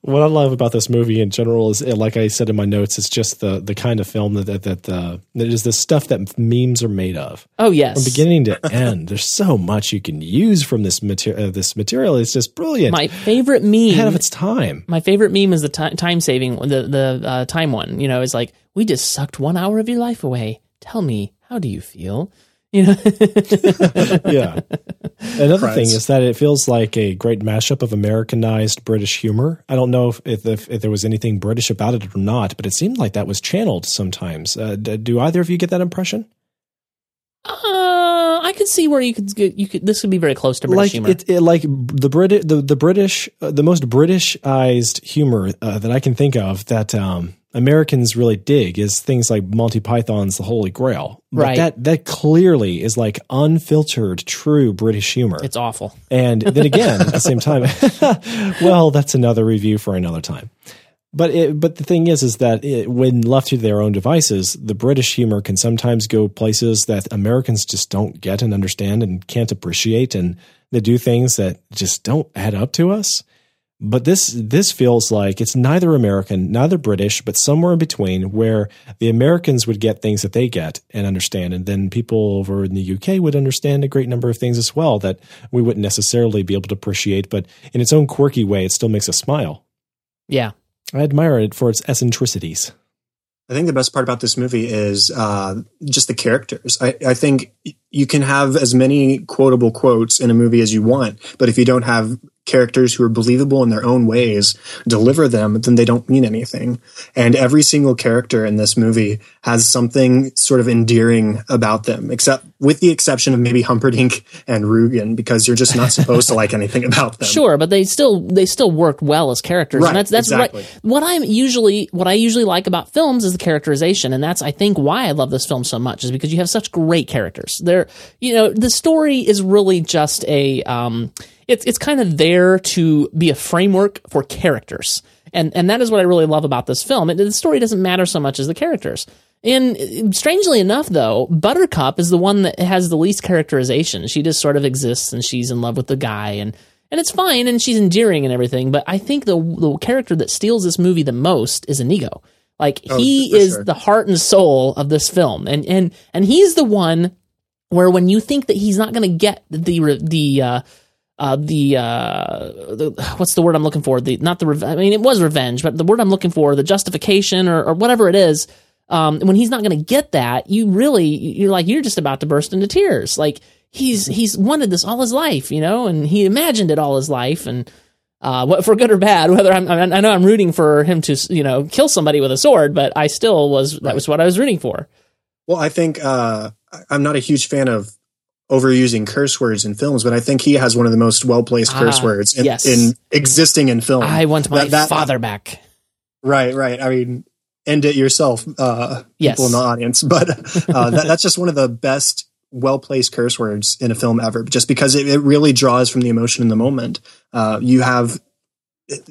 what I love about this movie in general is, like I said in my notes, it's just the the kind of film that that that, uh, that is the stuff that memes are made of. Oh yes, from beginning to end. There's so much you can use from this material. Uh, this material is just brilliant. My favorite meme ahead of its time. My favorite meme is the ti- time saving the the uh, time one. You know, it's like we just sucked one hour of your life away. Tell me, how do you feel? You know, (laughs) yeah. Another thing is that it feels like a great mashup of Americanized British humor. I don't know if, if, if there was anything British about it or not, but it seemed like that was channeled sometimes. Uh, d- do either of you get that impression? Uh, I could see where you could get you could. This would be very close to British like humor. it, it, like the British, the the British uh, the most Britishized humor uh, that I can think of that um, Americans really dig is things like Monty Python's The Holy Grail. But Right. That that clearly is like unfiltered, true British humor. It's awful. And then again, at the same time, (laughs) well, that's another review for another time. But it, but the thing is, is that it, when left to their own devices, the British humor can sometimes go places that Americans just don't get and understand and can't appreciate, and they do things that just don't add up to us. But this this feels like it's neither American, neither British, but somewhere in between, where the Americans would get things that they get and understand, and then people over in the UK would understand a great number of things as well that we wouldn't necessarily be able to appreciate. But in its own quirky way, it still makes us smile. Yeah. I admire it for its eccentricities. I think the best part about this movie is uh, just the characters. I, I think you can have as many quotable quotes in a movie as you want, but if you don't have characters who are believable in their own ways deliver them, then they don't mean anything. And every single character in this movie has something sort of endearing about them, except with the exception of maybe Humperdinck and Rugen, because you're just not supposed to like anything about them. Sure, but they still they still worked well as characters, Right, and that's that's exactly. right. What I'm usually what I usually like about films is the characterization, and that's I think why I love this film so much is because you have such great characters. They're you know the story is really just a um it's it's kind of there to be a framework for characters, and and that is what I really love about this film. It, the story doesn't matter so much as the characters. And uh, strangely enough, though, Buttercup is the one that has the least characterization. She just sort of exists, and she's in love with the guy, and and it's fine, and she's endearing and everything. But I think the the character that steals this movie the most is Inigo. Like Oh, he is sure. the heart and soul of this film, and and and he's the one where when you think that he's not going to get the the uh, uh, the, uh, the what's the word I'm looking for? The not the rev- I mean it was revenge, but the word I'm looking for, the justification or, or whatever it is. Um, when he's not going to get that, you really you're like you're just about to burst into tears. Like he's he's wanted this all his life, you know, and he imagined it all his life, and uh, for good or bad. (laughs) Whether I'm I I know I'm rooting for him to you know kill somebody with a sword, but I still was that was what I was rooting for. Well, I think uh, I'm not a huge fan of overusing curse words in films, but I think he has one of the most well placed curse Ah, words in, yes. in existing in film. I want my That- that- father back. Right, right. I mean, end it yourself, uh, Yes. people in the audience. (laughs) But uh, that, that's just one of the best, well placed curse words in a film ever, just because it, it really draws from the emotion in the moment. Uh, you have,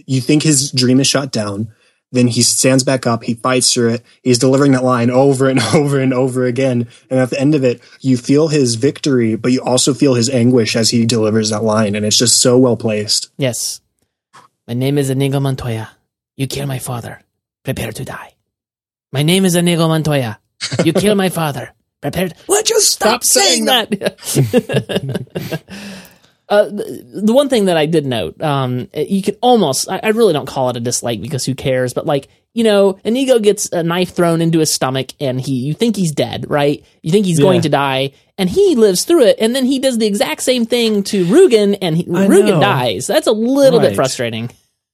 you think his dream is shot down. Then he stands back up, he fights through it, he's delivering that line over and (laughs) over and over again. And at the end of it, you feel his victory, but you also feel his anguish as he delivers that line. And it's just so well placed. Yes. My name is Inigo Montoya. You kill my father. Prepare to die. My name is Inigo Montoya. You kill my father. (laughs) Prepare. To- Would you stop, saying that? (laughs) uh, the, the one thing that I did note, um, you could almost, I, I really don't call it a dislike because who cares, but like, you know, Inigo gets a knife thrown into his stomach and he, you think he's dead, right? You think he's Yeah. going to die and he lives through it and then he does the exact same thing to Rugen and he, Rugen dies. That's a little bit frustrating.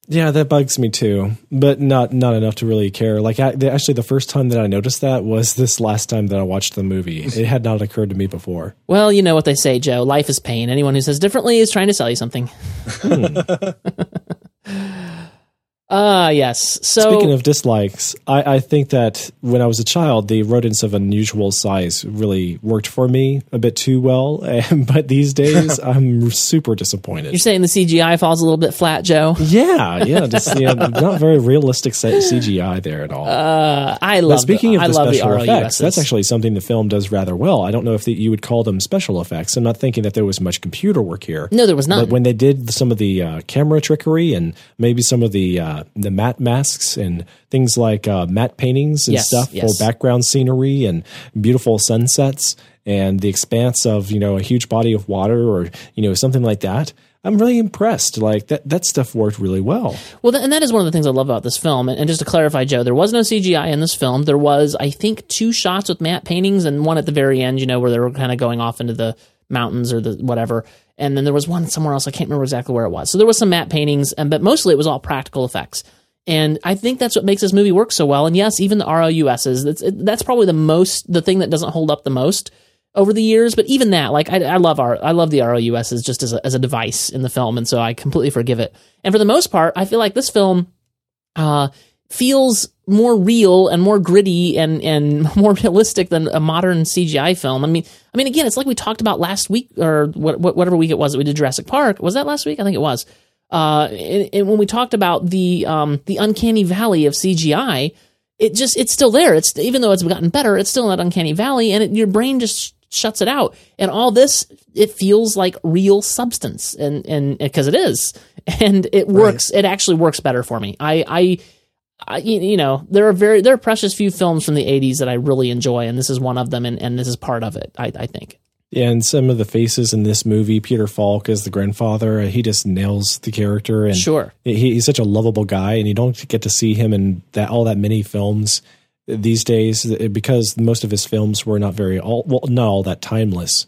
Yeah, that bugs me too, but not not enough to really care. Like, I, the, actually, the first time that I noticed that was this last time that I watched the movie. (laughs) It had not occurred to me before. Well, you know what they say, Joe. Life is pain. Anyone who says differently is trying to sell you something. Hmm. (laughs) Ah, yes. So Speaking of dislikes, I, I think that when I was a child, the rodents of unusual size really worked for me a bit too well. (laughs) but these days, (laughs) I'm super disappointed. you're saying the CGI falls a little bit flat, Joe? (laughs) Yeah, yeah, just you know, not very realistic CGI there at all. Uh, I But love. speaking the, of I the love special the effects, that's actually something the film does rather well. I don't know if the, you would call them special effects. I'm not thinking that there was much computer work here. No, there was not. But when they did some of the uh, camera trickery and maybe some of the uh, the matte masks and things like uh, matte paintings and Yes, stuff yes. for background scenery and beautiful sunsets and the expanse of you know a huge body of water or you know something like that. I'm really impressed. Like that that stuff worked really well. Well, th- and that is one of the things I love about this film. And, and just to clarify, Joe, there was no CGI in this film. There was, I think, two shots with matte paintings, and one at the very end, you know, where they were kind of going off into the mountains or the whatever. And then there was one somewhere else. I can't remember exactly where it was. So there was some matte paintings, but mostly it was all practical effects. And I think that's what makes this movie work so well. And yes, even the ROUSs, that's that's probably the most the thing that doesn't hold up the most over the years. But even that, like I, I love our I love the ROUSs just as a, as a device in the film, and so I completely forgive it. And for the most part, I feel like this film uh, feels more real and more gritty and and (laughs) more realistic than a modern CGI film. I mean, I mean, again, it's like we talked about last week or what, what, whatever week it was that we did Jurassic Park. Was that last week? I think it was. Uh, and, and when we talked about the um, the uncanny valley of CGI, it just it's still there. It's even though it's gotten better, it's still in that uncanny valley, and it, your brain just shuts it out. And all this, it feels like real substance, and and because it is, (laughs) and it works. It actually works better for me. I I. I, you know, there are very there are precious few films from the '80s that I really enjoy, and this is one of them, and, and this is part of it. I, I think. Yeah, And some of the faces in this movie, Peter Falk as the grandfather, uh, he just nails the character. And Sure. he, he's such a lovable guy, and you don't get to see him in that all that many films these days uh, because most of his films were not very all well, not all that timeless.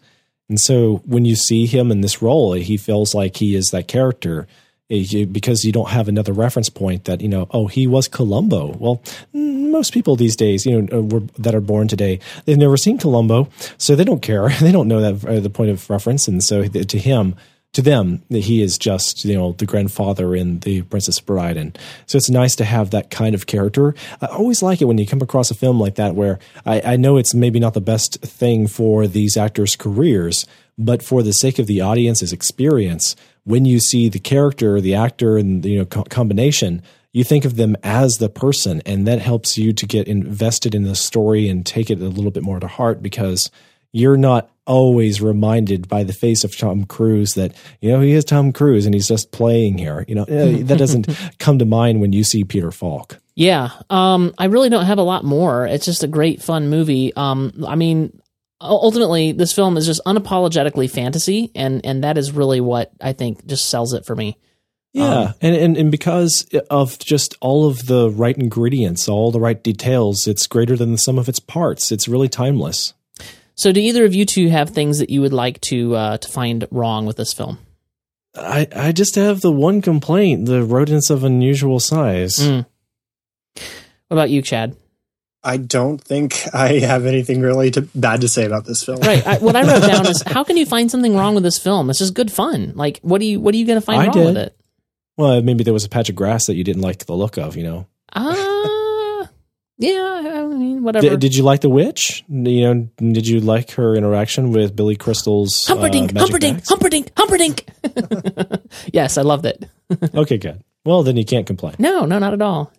And so when you see him in this role, he feels like he is that character because you don't have another reference point that you know. Oh, he was Columbo. Well, most people these days, you know, uh, that are born today, they've never seen Columbo, so they don't care. (laughs) They don't know that uh, the point of reference, and so to him, to them, he is just you know the grandfather in the Princess Bride, and so it's nice to have that kind of character. I always like it when you come across a film like that where I, I know it's maybe not the best thing for these actors' careers, but for the sake of the audience's experience, when you see the character, the actor, and you know co- combination, you think of them as the person, and that helps you to get invested in the story and take it a little bit more to heart because you're not always reminded by the face of Tom Cruise that you know he is Tom Cruise and he's just playing here. You know (laughs) that doesn't (laughs) come to mind when you see Peter Falk. Yeah, um, I really don't have a lot more. It's just a great, fun movie. Um, I mean, u- ultimately, this film is just unapologetically fantasy, and and that is really what I think just sells it for me. Yeah, Um, and, and and because of just all of the right ingredients, all the right details, it's greater than the sum of its parts. It's really timeless. So, do either of you two have things that you would like to uh, to find wrong with this film? I I just have the one complaint: the rodents of unusual size. Mm. What about you, Chad? I don't think I have anything really to, bad to say about this film. Right. I, what I wrote down is, (laughs) how can you find something wrong with this film? It's just good fun. Like, what do you what are you going to find I wrong did. with it? Well, maybe there was a patch of grass that you didn't like the look of. You know, Ah, yeah. I mean, whatever. did, did you like the witch? You know, did you like her interaction with Billy Crystal's uh, Humperdinck, magic Humperdinck, bags? Humperdinck, Humperdinck. (laughs) yes, I loved it. (laughs) okay, good. Well, then you can't complain. No, no, not at all.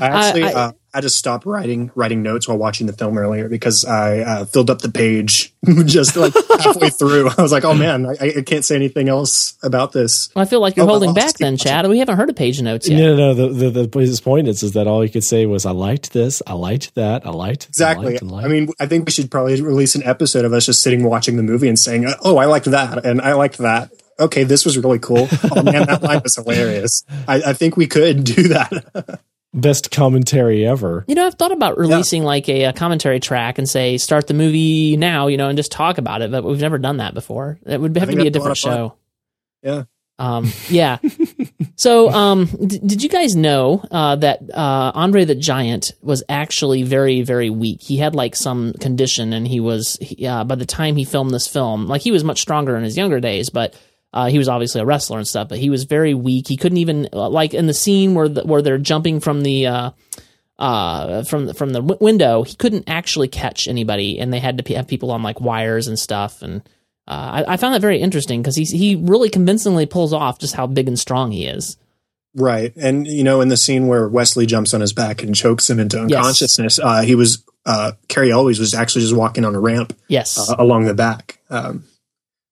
I actually I- uh, had to stop writing writing notes while watching the film earlier because I uh, filled up the page (laughs) just like halfway (laughs) through. I was like, "Oh man, I, I can't say anything else about this." I feel like you're Oh, holding I'll back just keep then, Chad. We haven't heard a page of notes yet. No, no, no. The, the, the his point is, is that all you could say was, I liked this, I liked that, I liked Exactly. I, liked, and liked. I mean, I think we should probably release an episode of us just sitting watching the movie and saying, "Oh, I liked that," and I liked that. Okay, this was really cool. Oh man, that line was hilarious. I, I think we could do that. (laughs) Best commentary ever. You know, I've thought about releasing like a, a commentary track and say, start the movie now, you know, and just talk about it, but we've never done that before. It would have to be a that's a lot different show. Yeah. Um, yeah. (laughs) so, um, d- did you guys know uh, that uh, Andre the Giant was actually very, very weak? He had like some condition, and he was he, uh, by the time he filmed this film, like he was much stronger in his younger days, but uh, he was obviously a wrestler and stuff. But he was very weak. He couldn't even uh, like in the scene where the, where they're jumping from the. Uh, uh, from from the w- window, he couldn't actually catch anybody, and they had to p- have people on like wires and stuff. And uh, I, I found that very interesting because he he really convincingly pulls off just how big and strong he is. Right. And, you know, in the scene where Westley jumps on his back and chokes him into Yes. unconsciousness, uh, he was, uh, Cary Elwes was actually just walking on a ramp Yes. uh, along the back. Um,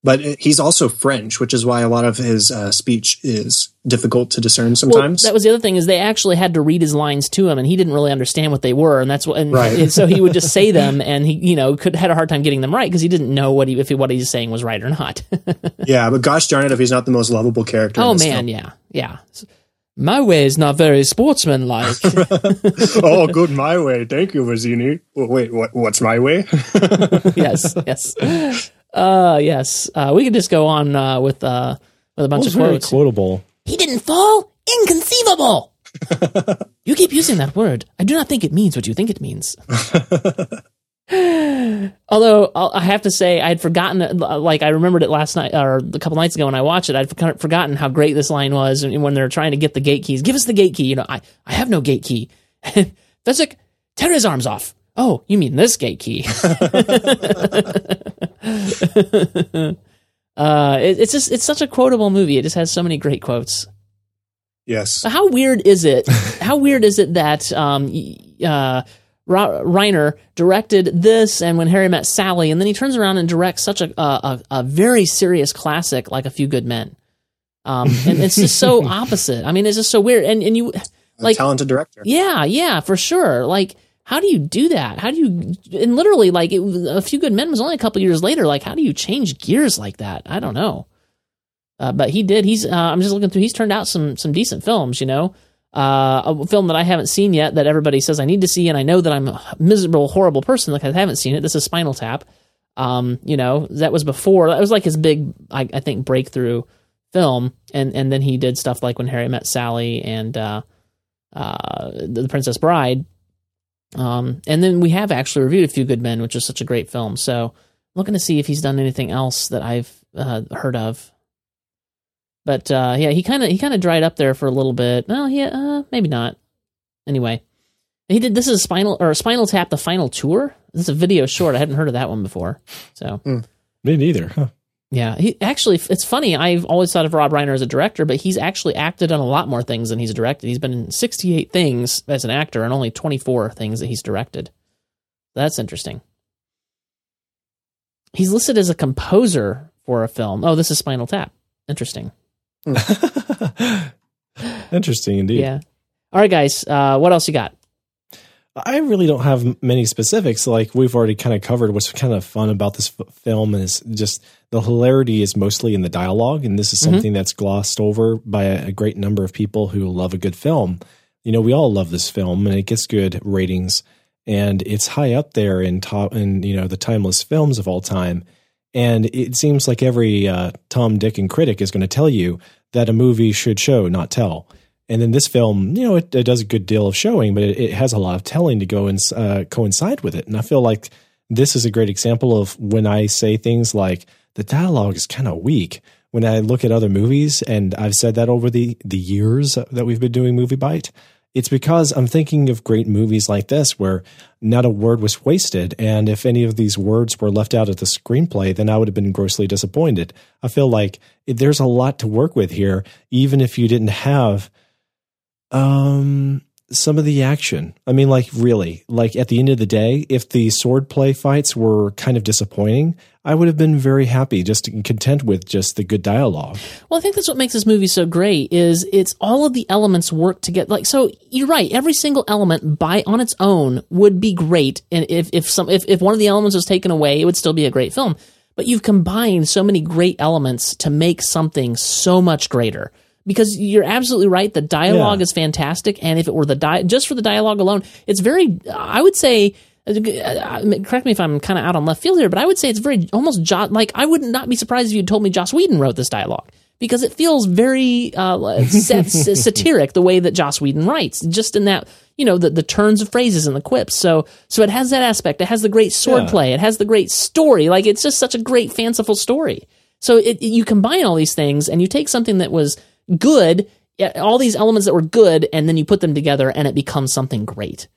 but he's also French, which is why a lot of his uh, speech is difficult to discern sometimes. Well, that was the other thing is they actually had to read his lines to him, and he didn't really understand what they were, and that's what. And, Right. and so he would just say them, (laughs) and he, you know, could had a hard time getting them right because he didn't know what he if he, what he's saying was right or not. (laughs) yeah, but gosh darn it, if he's not the most lovable character. in oh man, film. yeah, yeah. My way is not very sportsmanlike. (laughs) oh, good, my way. Thank you, Vizzini. Wait, what? What's my way? yes, yes, uh, yes. Uh, we could just go on uh, with uh, with a bunch of very quotes. quotable. He didn't fall. Inconceivable. (laughs) you keep using that word. I do not think it means what you think it means. (laughs) Although I'll- I have to say, I had forgotten. Like I remembered it last night or a couple nights ago when I watched it. I'd forgot- forgotten how great this line was and when they're trying to get the gate keys. Give us the gate key. You know, I I have no gate key. (laughs) Fezzik, tear his arms off. Oh, you mean this gate key? (laughs) uh, it, it's just it's such a quotable movie. It just has so many great quotes. yes. How weird is it? (laughs) how weird is it that um, uh, Reiner directed this and When Harry Met Sally, and then he turns around and directs such a a, a, a very serious classic like A Few Good Men. Um, and it's just so (laughs) opposite. I mean, it's just so weird. And and you like talented director. yeah, yeah, for sure. Like, how do you do that? How do you, and literally, like, it, A Few Good Men was only a couple years later. Like, how do you change gears like that? I don't know. Uh, but he did. He's, uh, I'm just looking through, he's turned out some, some decent films, you know? Uh, a film that I haven't seen yet that everybody says I need to see, and I know that I'm a miserable, horrible person because I haven't seen it. This is Spinal Tap. Um, you know, that was before, that was like his big, I, I think, breakthrough film. And, and then he did stuff like When Harry Met Sally and, uh, uh, The Princess Bride. Um, and then we have actually reviewed A Few Good Men, which is such a great film. So I'm looking to see if he's done anything else that I've uh, heard of. But uh, yeah, he kind of he kind of dried up there for a little bit. Well, yeah, uh, maybe not. Anyway, he did. This is Spinal or Spinal Tap: The Final Tour. This is a video short. I hadn't heard of that one before. So Me neither. Huh. Yeah, he actually. It's funny. I've always thought of Rob Reiner as a director, but he's actually acted on a lot more things than he's directed. He's been in 68 things as an actor and only 24 things that he's directed. That's interesting. He's listed as a composer for a film. Oh, this is Spinal Tap. Interesting. (laughs) Interesting indeed. Yeah. All right, guys. Uh, what else you got? I really don't have many specifics. Like we've already kind of covered what's kind of fun about this f- film is just the hilarity is mostly in the dialogue, and this is Mhm. something that's glossed over by a, a great number of people who love a good film. You know, we all love this film, and it gets good ratings, and it's high up there in top in you know the timeless films of all time. And it seems like every uh, Tom, Dick, and critic is going to tell you that a movie should show, not tell. And then this film, you know, it, it does a good deal of showing, but it, it has a lot of telling to go and uh, coincide with it. And I feel like this is a great example of when I say things like the dialogue is kind of weak. When I look at other movies, and I've said that over the the years that we've been doing MovieByte, it's because I'm thinking of great movies like this where not a word was wasted. And if any of these words were left out of the screenplay, then I would have been grossly disappointed. I feel like there's a lot to work with here, even if you didn't have um some of the action. I mean, like really, like at the end of the day, if the swordplay fights were kind of disappointing, I would have been very happy, just content with just the good dialogue. Well, I think that's what makes this movie so great is it's all of the elements work together. Like, so you're right. Every single element by on its own would be great. And if, if some, if, if one of the elements was taken away, it would still be a great film. But you've combined so many great elements to make something so much greater. Because you're absolutely right. The dialogue Yeah. is fantastic. And if it were the di- just for the dialogue alone, it's very, I would say, uh, correct me if I'm kind of out on left field here, but I would say it's very almost jo- like I would not be surprised if you told me Joss Whedon wrote this dialogue because it feels very uh, (laughs) sat- satiric the way that Joss Whedon writes, just in that you know the, the turns of phrases and the quips. So so it has that aspect. It has the great swordplay. Yeah. It has the great story. Like it's just such a great fanciful story. So it, you combine all these things and you take something that was good, all these elements that were good, and then you put them together and it becomes something great.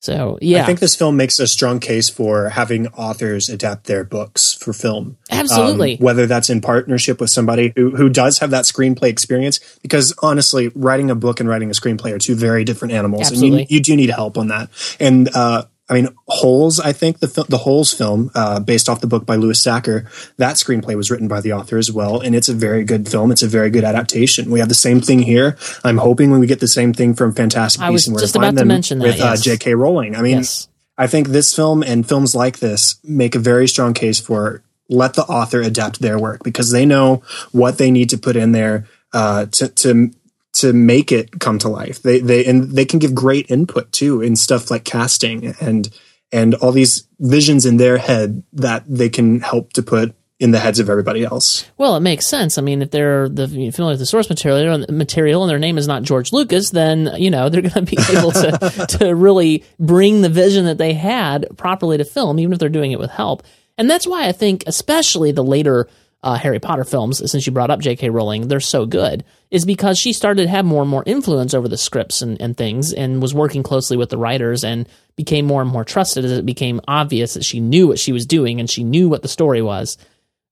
So yeah, I think this film makes a strong case for having authors adapt their books for film. Absolutely. Um, whether that's in partnership with somebody who, who does have that screenplay experience, because honestly, writing a book and writing a screenplay are two very different animals, Absolutely. and you, you do need help on that. And uh, I mean, Holes, I think the the Holes film, uh, based off the book by Louis Sachar, that screenplay was written by the author as well, and it's a very good film. It's a very good adaptation. We have the same thing here. I'm hoping when we get the same thing from Fantastic I Beasts and Where just to Find about to Them mention that, with uh. J.K. Rowling. I mean, Yes. I think this film and films like this make a very strong case for let the author adapt their work because they know what they need to put in there uh, to to to make it come to life. They they and they can give great input too in stuff like casting and and all these visions in their head that they can help to put in the heads of everybody else. Well, it makes sense. I mean, if they're the familiar with the source material, material, and their name is not George Lucas, then you know (laughs) they're going to be able to to really bring the vision that they had properly to film, even if they're doing it with help. And that's why I think, especially the later uh, Harry Potter films, since you brought up J.K. Rowling, they're so good, is because she started to have more and more influence over the scripts and, and things, and was working closely with the writers, and became more and more trusted as it became obvious that she knew what she was doing and she knew what the story was.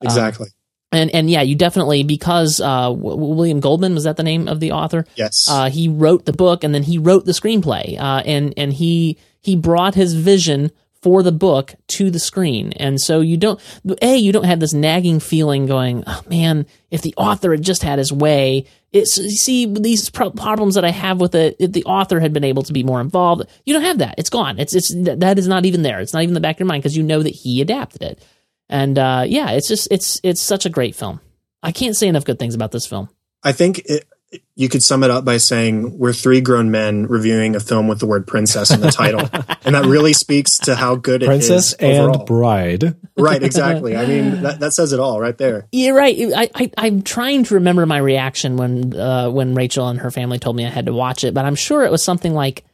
Um, Exactly. and and yeah, you definitely because uh, W- William Goldman was that the name of the author? Yes. Uh, he wrote the book and then he wrote the screenplay. Uh, and and he he brought his vision for the book to the screen. And so you don't a you don't have this nagging feeling going, oh, man, if the author had just had his way. It's see these pro- problems that I have with it. If the author had been able to be more involved, you don't have that. It's gone. It's it's that that is not even there. It's not even in the back of your mind because you know that he adapted it. And uh, yeah, it's just it's it's such a great film. I can't say enough good things about this film. I think it, you could sum it up by saying we're three grown men reviewing a film with the word princess in the title. and that really speaks to how good it is. Princess and overall. bride. Right, exactly. I mean, that, that says it all right there. You're right. I, I I'm trying to remember my reaction when uh, when Rachel and her family told me I had to watch it, but I'm sure it was something like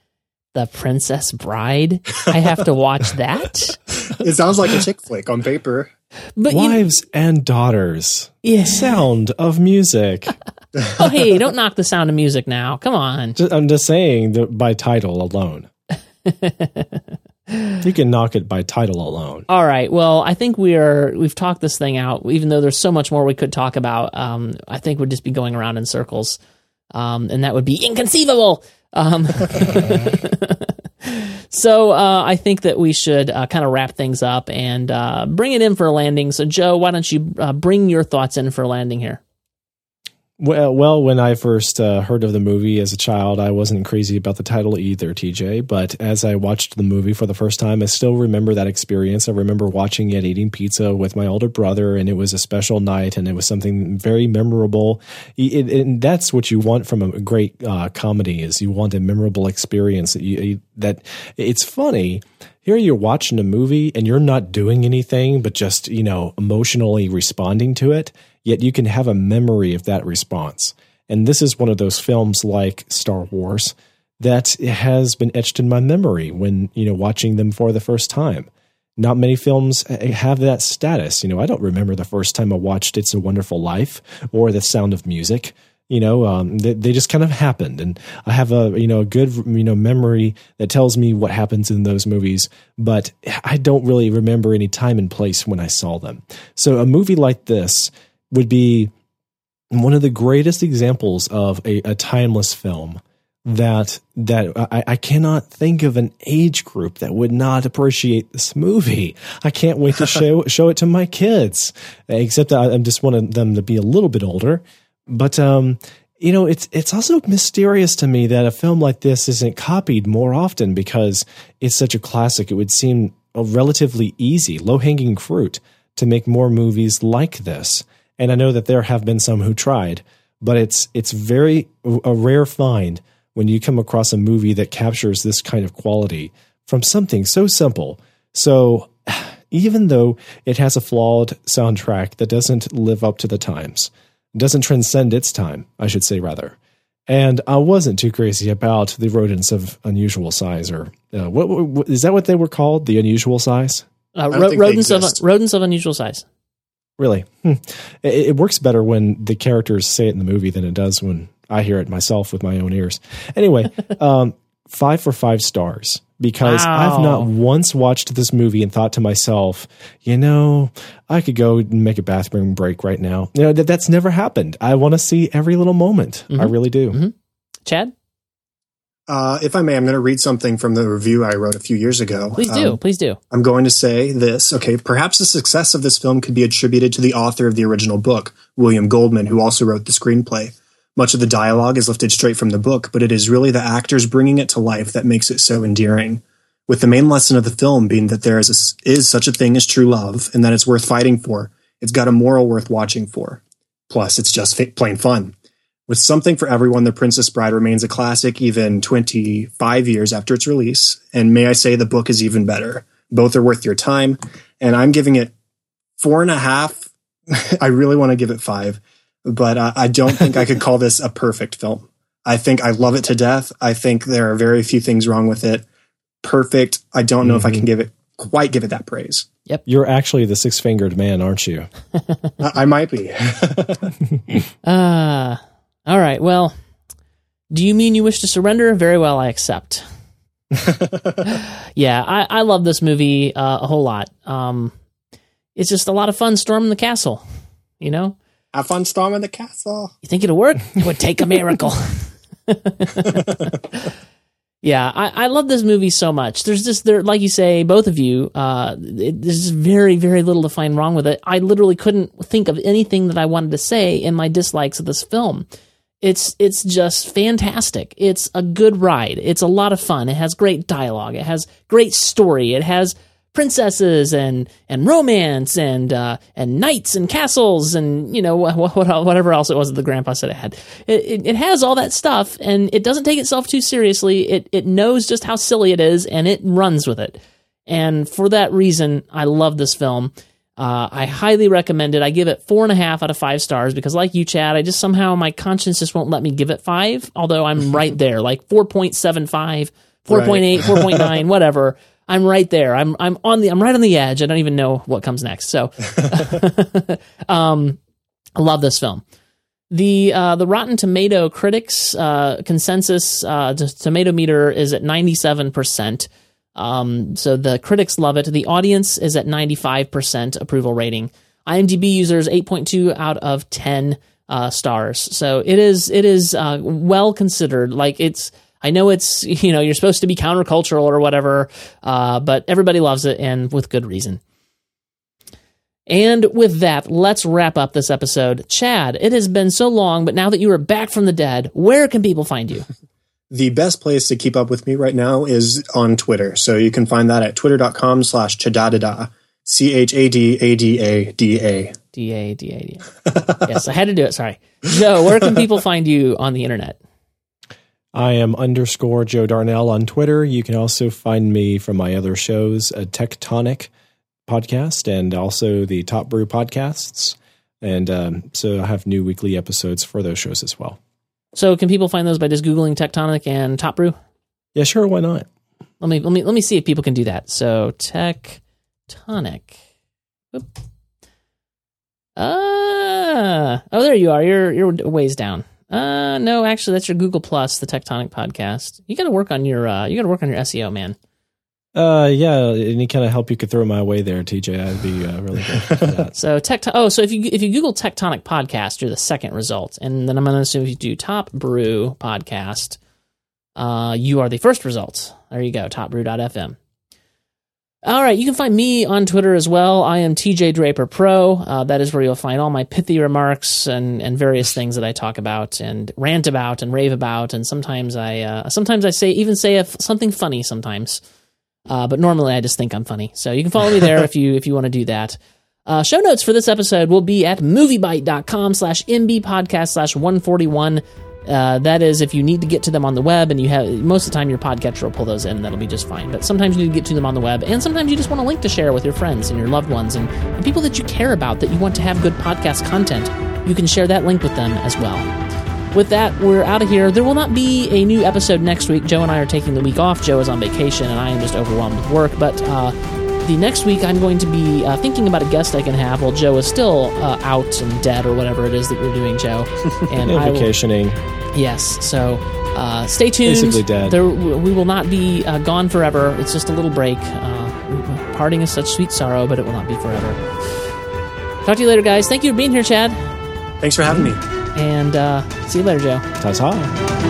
The Princess Bride. I have to watch that. (laughs) It sounds like a chick flick on paper. But you- Wives and daughters. Yeah. Sound of music. Oh hey, don't knock the sound of music now. Come on. I'm just saying that by title alone. (laughs) you can knock it by title alone. All right. Well, I think we are we've talked this thing out. Even though there's so much more we could talk about, um, I think we'd just be going around in circles, um, and that would be inconceivable. Um, (laughs) so uh, I think that we should uh, kind of wrap things up and uh, bring it in for a landing. So Joe, why don't you uh, bring your thoughts in for a landing here? Well, well, when I first uh, heard of the movie as a child, I wasn't crazy about the title either, TJ. But as I watched the movie for the first time, I still remember that experience. I remember watching it, eating pizza with my older brother, and it was a special night, and it was something very memorable. It, it- and that's what you want from a great uh, comedy: is you want a memorable experience. That, you, that it's funny. Here you're watching a movie and you're not doing anything, but just you know emotionally responding to it yet you can have a memory of that response. And this is one of those films like Star Wars that has been etched in my memory when, you know, watching them for the first time. Not many films have that status. You know, I don't remember the first time I watched It's a Wonderful Life or The Sound of Music. You know, um, they, they just kind of happened, and I have a you know a good you know memory that tells me what happens in those movies, but I don't really remember any time and place when I saw them. So a movie like this would be one of the greatest examples of a, a timeless film that that I, I cannot think of an age group that would not appreciate this movie. I can't wait to (laughs) show show it to my kids. Except I, I just want them to be a little bit older. But um, you know, it's it's also mysterious to me that a film like this isn't copied more often because it's such a classic. It would seem a relatively easy, low hanging fruit to make more movies like this. And I know that there have been some who tried, but it's it's very a rare find when you come across a movie that captures this kind of quality from something so simple. So (sighs) even though it has a flawed soundtrack that doesn't live up to the times, doesn't transcend its time, I should say, rather. And I wasn't too crazy about the rodents of unusual size, or uh, what, what is that? What they were called? The unusual size? Uh, ro- rodents of rodents of unusual size. Really, hmm. it, it works better when the characters say it in the movie than it does when I hear it myself with my own ears. Anyway, (laughs) um, five for five stars because Wow. I've not once watched this movie and thought to myself, you know, I could go and make a bathroom break right now. You know, that, that's never happened. I want to see every little moment. I Mhm. really do. Chad, Uh, if I may, I'm going to read something from the review I wrote a few years ago. please do, Um, please do. I'm going to say this. Okay, perhaps the success of this film could be attributed to the author of the original book, William Goldman, who also wrote the screenplay. Much of the dialogue is lifted straight from the book, but it is really the actors bringing it to life that makes it so endearing. With the main lesson of the film being that there is, a, is such a thing as true love and that it's worth fighting for. It's got a moral worth watching for. Plus, it's just fa- plain fun. With something for everyone, The Princess Bride remains a classic even 25 years after its release. And may I say, the book is even better. Both are worth your time. And I'm giving it four and a half. (laughs) I really want to give it five, but uh, I don't think I could call this a perfect film. I think I love it to death. I think there are very few things wrong with it. Perfect. I don't know if I can give it quite give it that praise. Yep. You're actually the six fingered man, aren't you? (laughs) I, I might be. (laughs) Uh, all right. Well, do you mean you wish to surrender? Very well, I accept. (laughs) yeah, I, I love this movie uh, a whole lot. Um, it's just a lot of fun storming the castle. You know, Have fun storming the castle. you think it'll work? It would take a miracle. (laughs) (laughs) yeah, I, I love this movie so much. There's just there, like you say, both of you. Uh, it, there's very, very little to find wrong with it. I literally couldn't think of anything that I wanted to say in my dislikes of this film. It's it's just fantastic. It's a good ride. It's a lot of fun. It has great dialogue. It has great story. It has princesses and and romance and uh, and knights and castles and you know what, what, whatever else it was that the grandpa said it had. It, it, it has all that stuff and it doesn't take itself too seriously. It it knows just how silly it is and it runs with it. And for that reason, I love this film. Uh, I highly recommend it. I give it four and a half out of five stars because, like you, Chad, I just somehow my conscience just won't let me give it five. Although I'm (laughs) right there, like 4.75, 4.8, 4.9, (laughs) whatever. I'm right there. I'm I'm on the I'm right on the edge. I don't even know what comes next. So, (laughs) um, I love this film. The uh, the Rotten Tomato critics uh, consensus uh, tomato meter is at ninety seven percent. Um, so the critics love it. The audience is at ninety five percent approval rating. IMDb users eight point two out of ten uh, stars. So it is it is uh, well considered. Like it's I know it's (laughs) you know you're supposed to be countercultural or whatever, uh, but everybody loves it and with good reason. And with that, let's wrap up this episode. Chad, it has been so long, but now that you are back from the dead, where can people find you? (laughs) The best place to keep up with me right now is on Twitter. So you can find that at twitter.com slash chadadada. C H A D A D A D A. D A D A D A. Yes, I had to do it. Sorry. Joe, where can people find you on the internet? I am underscore Joe Darnell on Twitter. You can also find me from my other shows, a Tectonic podcast and also the Top Brew podcasts. And um, so I have new weekly episodes for those shows as well. So can people find those by just googling Tectonic and Top Brew? Yeah, sure. Why not? Let me let me let me see if people can do that. So Tectonic. Oop. Ah, oh, there you are. You're you're ways down. Uh, no, actually, that's your Google Plus, the Tectonic podcast. You got to work on your uh, you got to work on your SEO, man. Uh, yeah, any kind of help you could throw my way there, TJ, I'd be uh, really grateful. (laughs) So tech. Oh, so if you if you Google Tectonic podcast, you're the second result, and then I'm going to assume if you do Top Brew podcast, uh, you are the first result. There you go, topbrew.fm. All right, you can find me on Twitter as well. I am TJ Draper Pro. Uh, that is where you'll find all my pithy remarks and, and various things that I talk about and rant about and rave about. And sometimes I uh, sometimes I say even say something funny sometimes. Uh, but normally I just think I'm funny. So you can follow me there (laughs) if you if you want to do that. Uh, show notes for this episode will be at moviebyte.com slash mb podcast slash 141. Uh, that is if you need to get to them on the web and you have most of the time your podcatcher will pull those in that'll be just fine but sometimes you need to get to them on the web and sometimes you just want a link to share with your friends and your loved ones and, and people that you care about that you want to have good podcast content you can share that link with them as well. With that, we're out of here. There will not be a new episode next week. Joe and I are taking the week off. Joe is on vacation, and I am just overwhelmed with work. But uh, the next week, I'm going to be uh, thinking about a guest I can have while Joe is still uh, out and dead or whatever it is that you're doing, Joe. (laughs) And Yeah, I will- vacationing. Yes. So uh, stay tuned. Basically dead. There, we will not be uh, gone forever. It's just a little break. Uh, parting is such sweet sorrow, but it will not be forever. Talk to you later, guys. Thank you for being here, Chad. Thanks for having me. And uh, see you later, Joe. Ta-ta.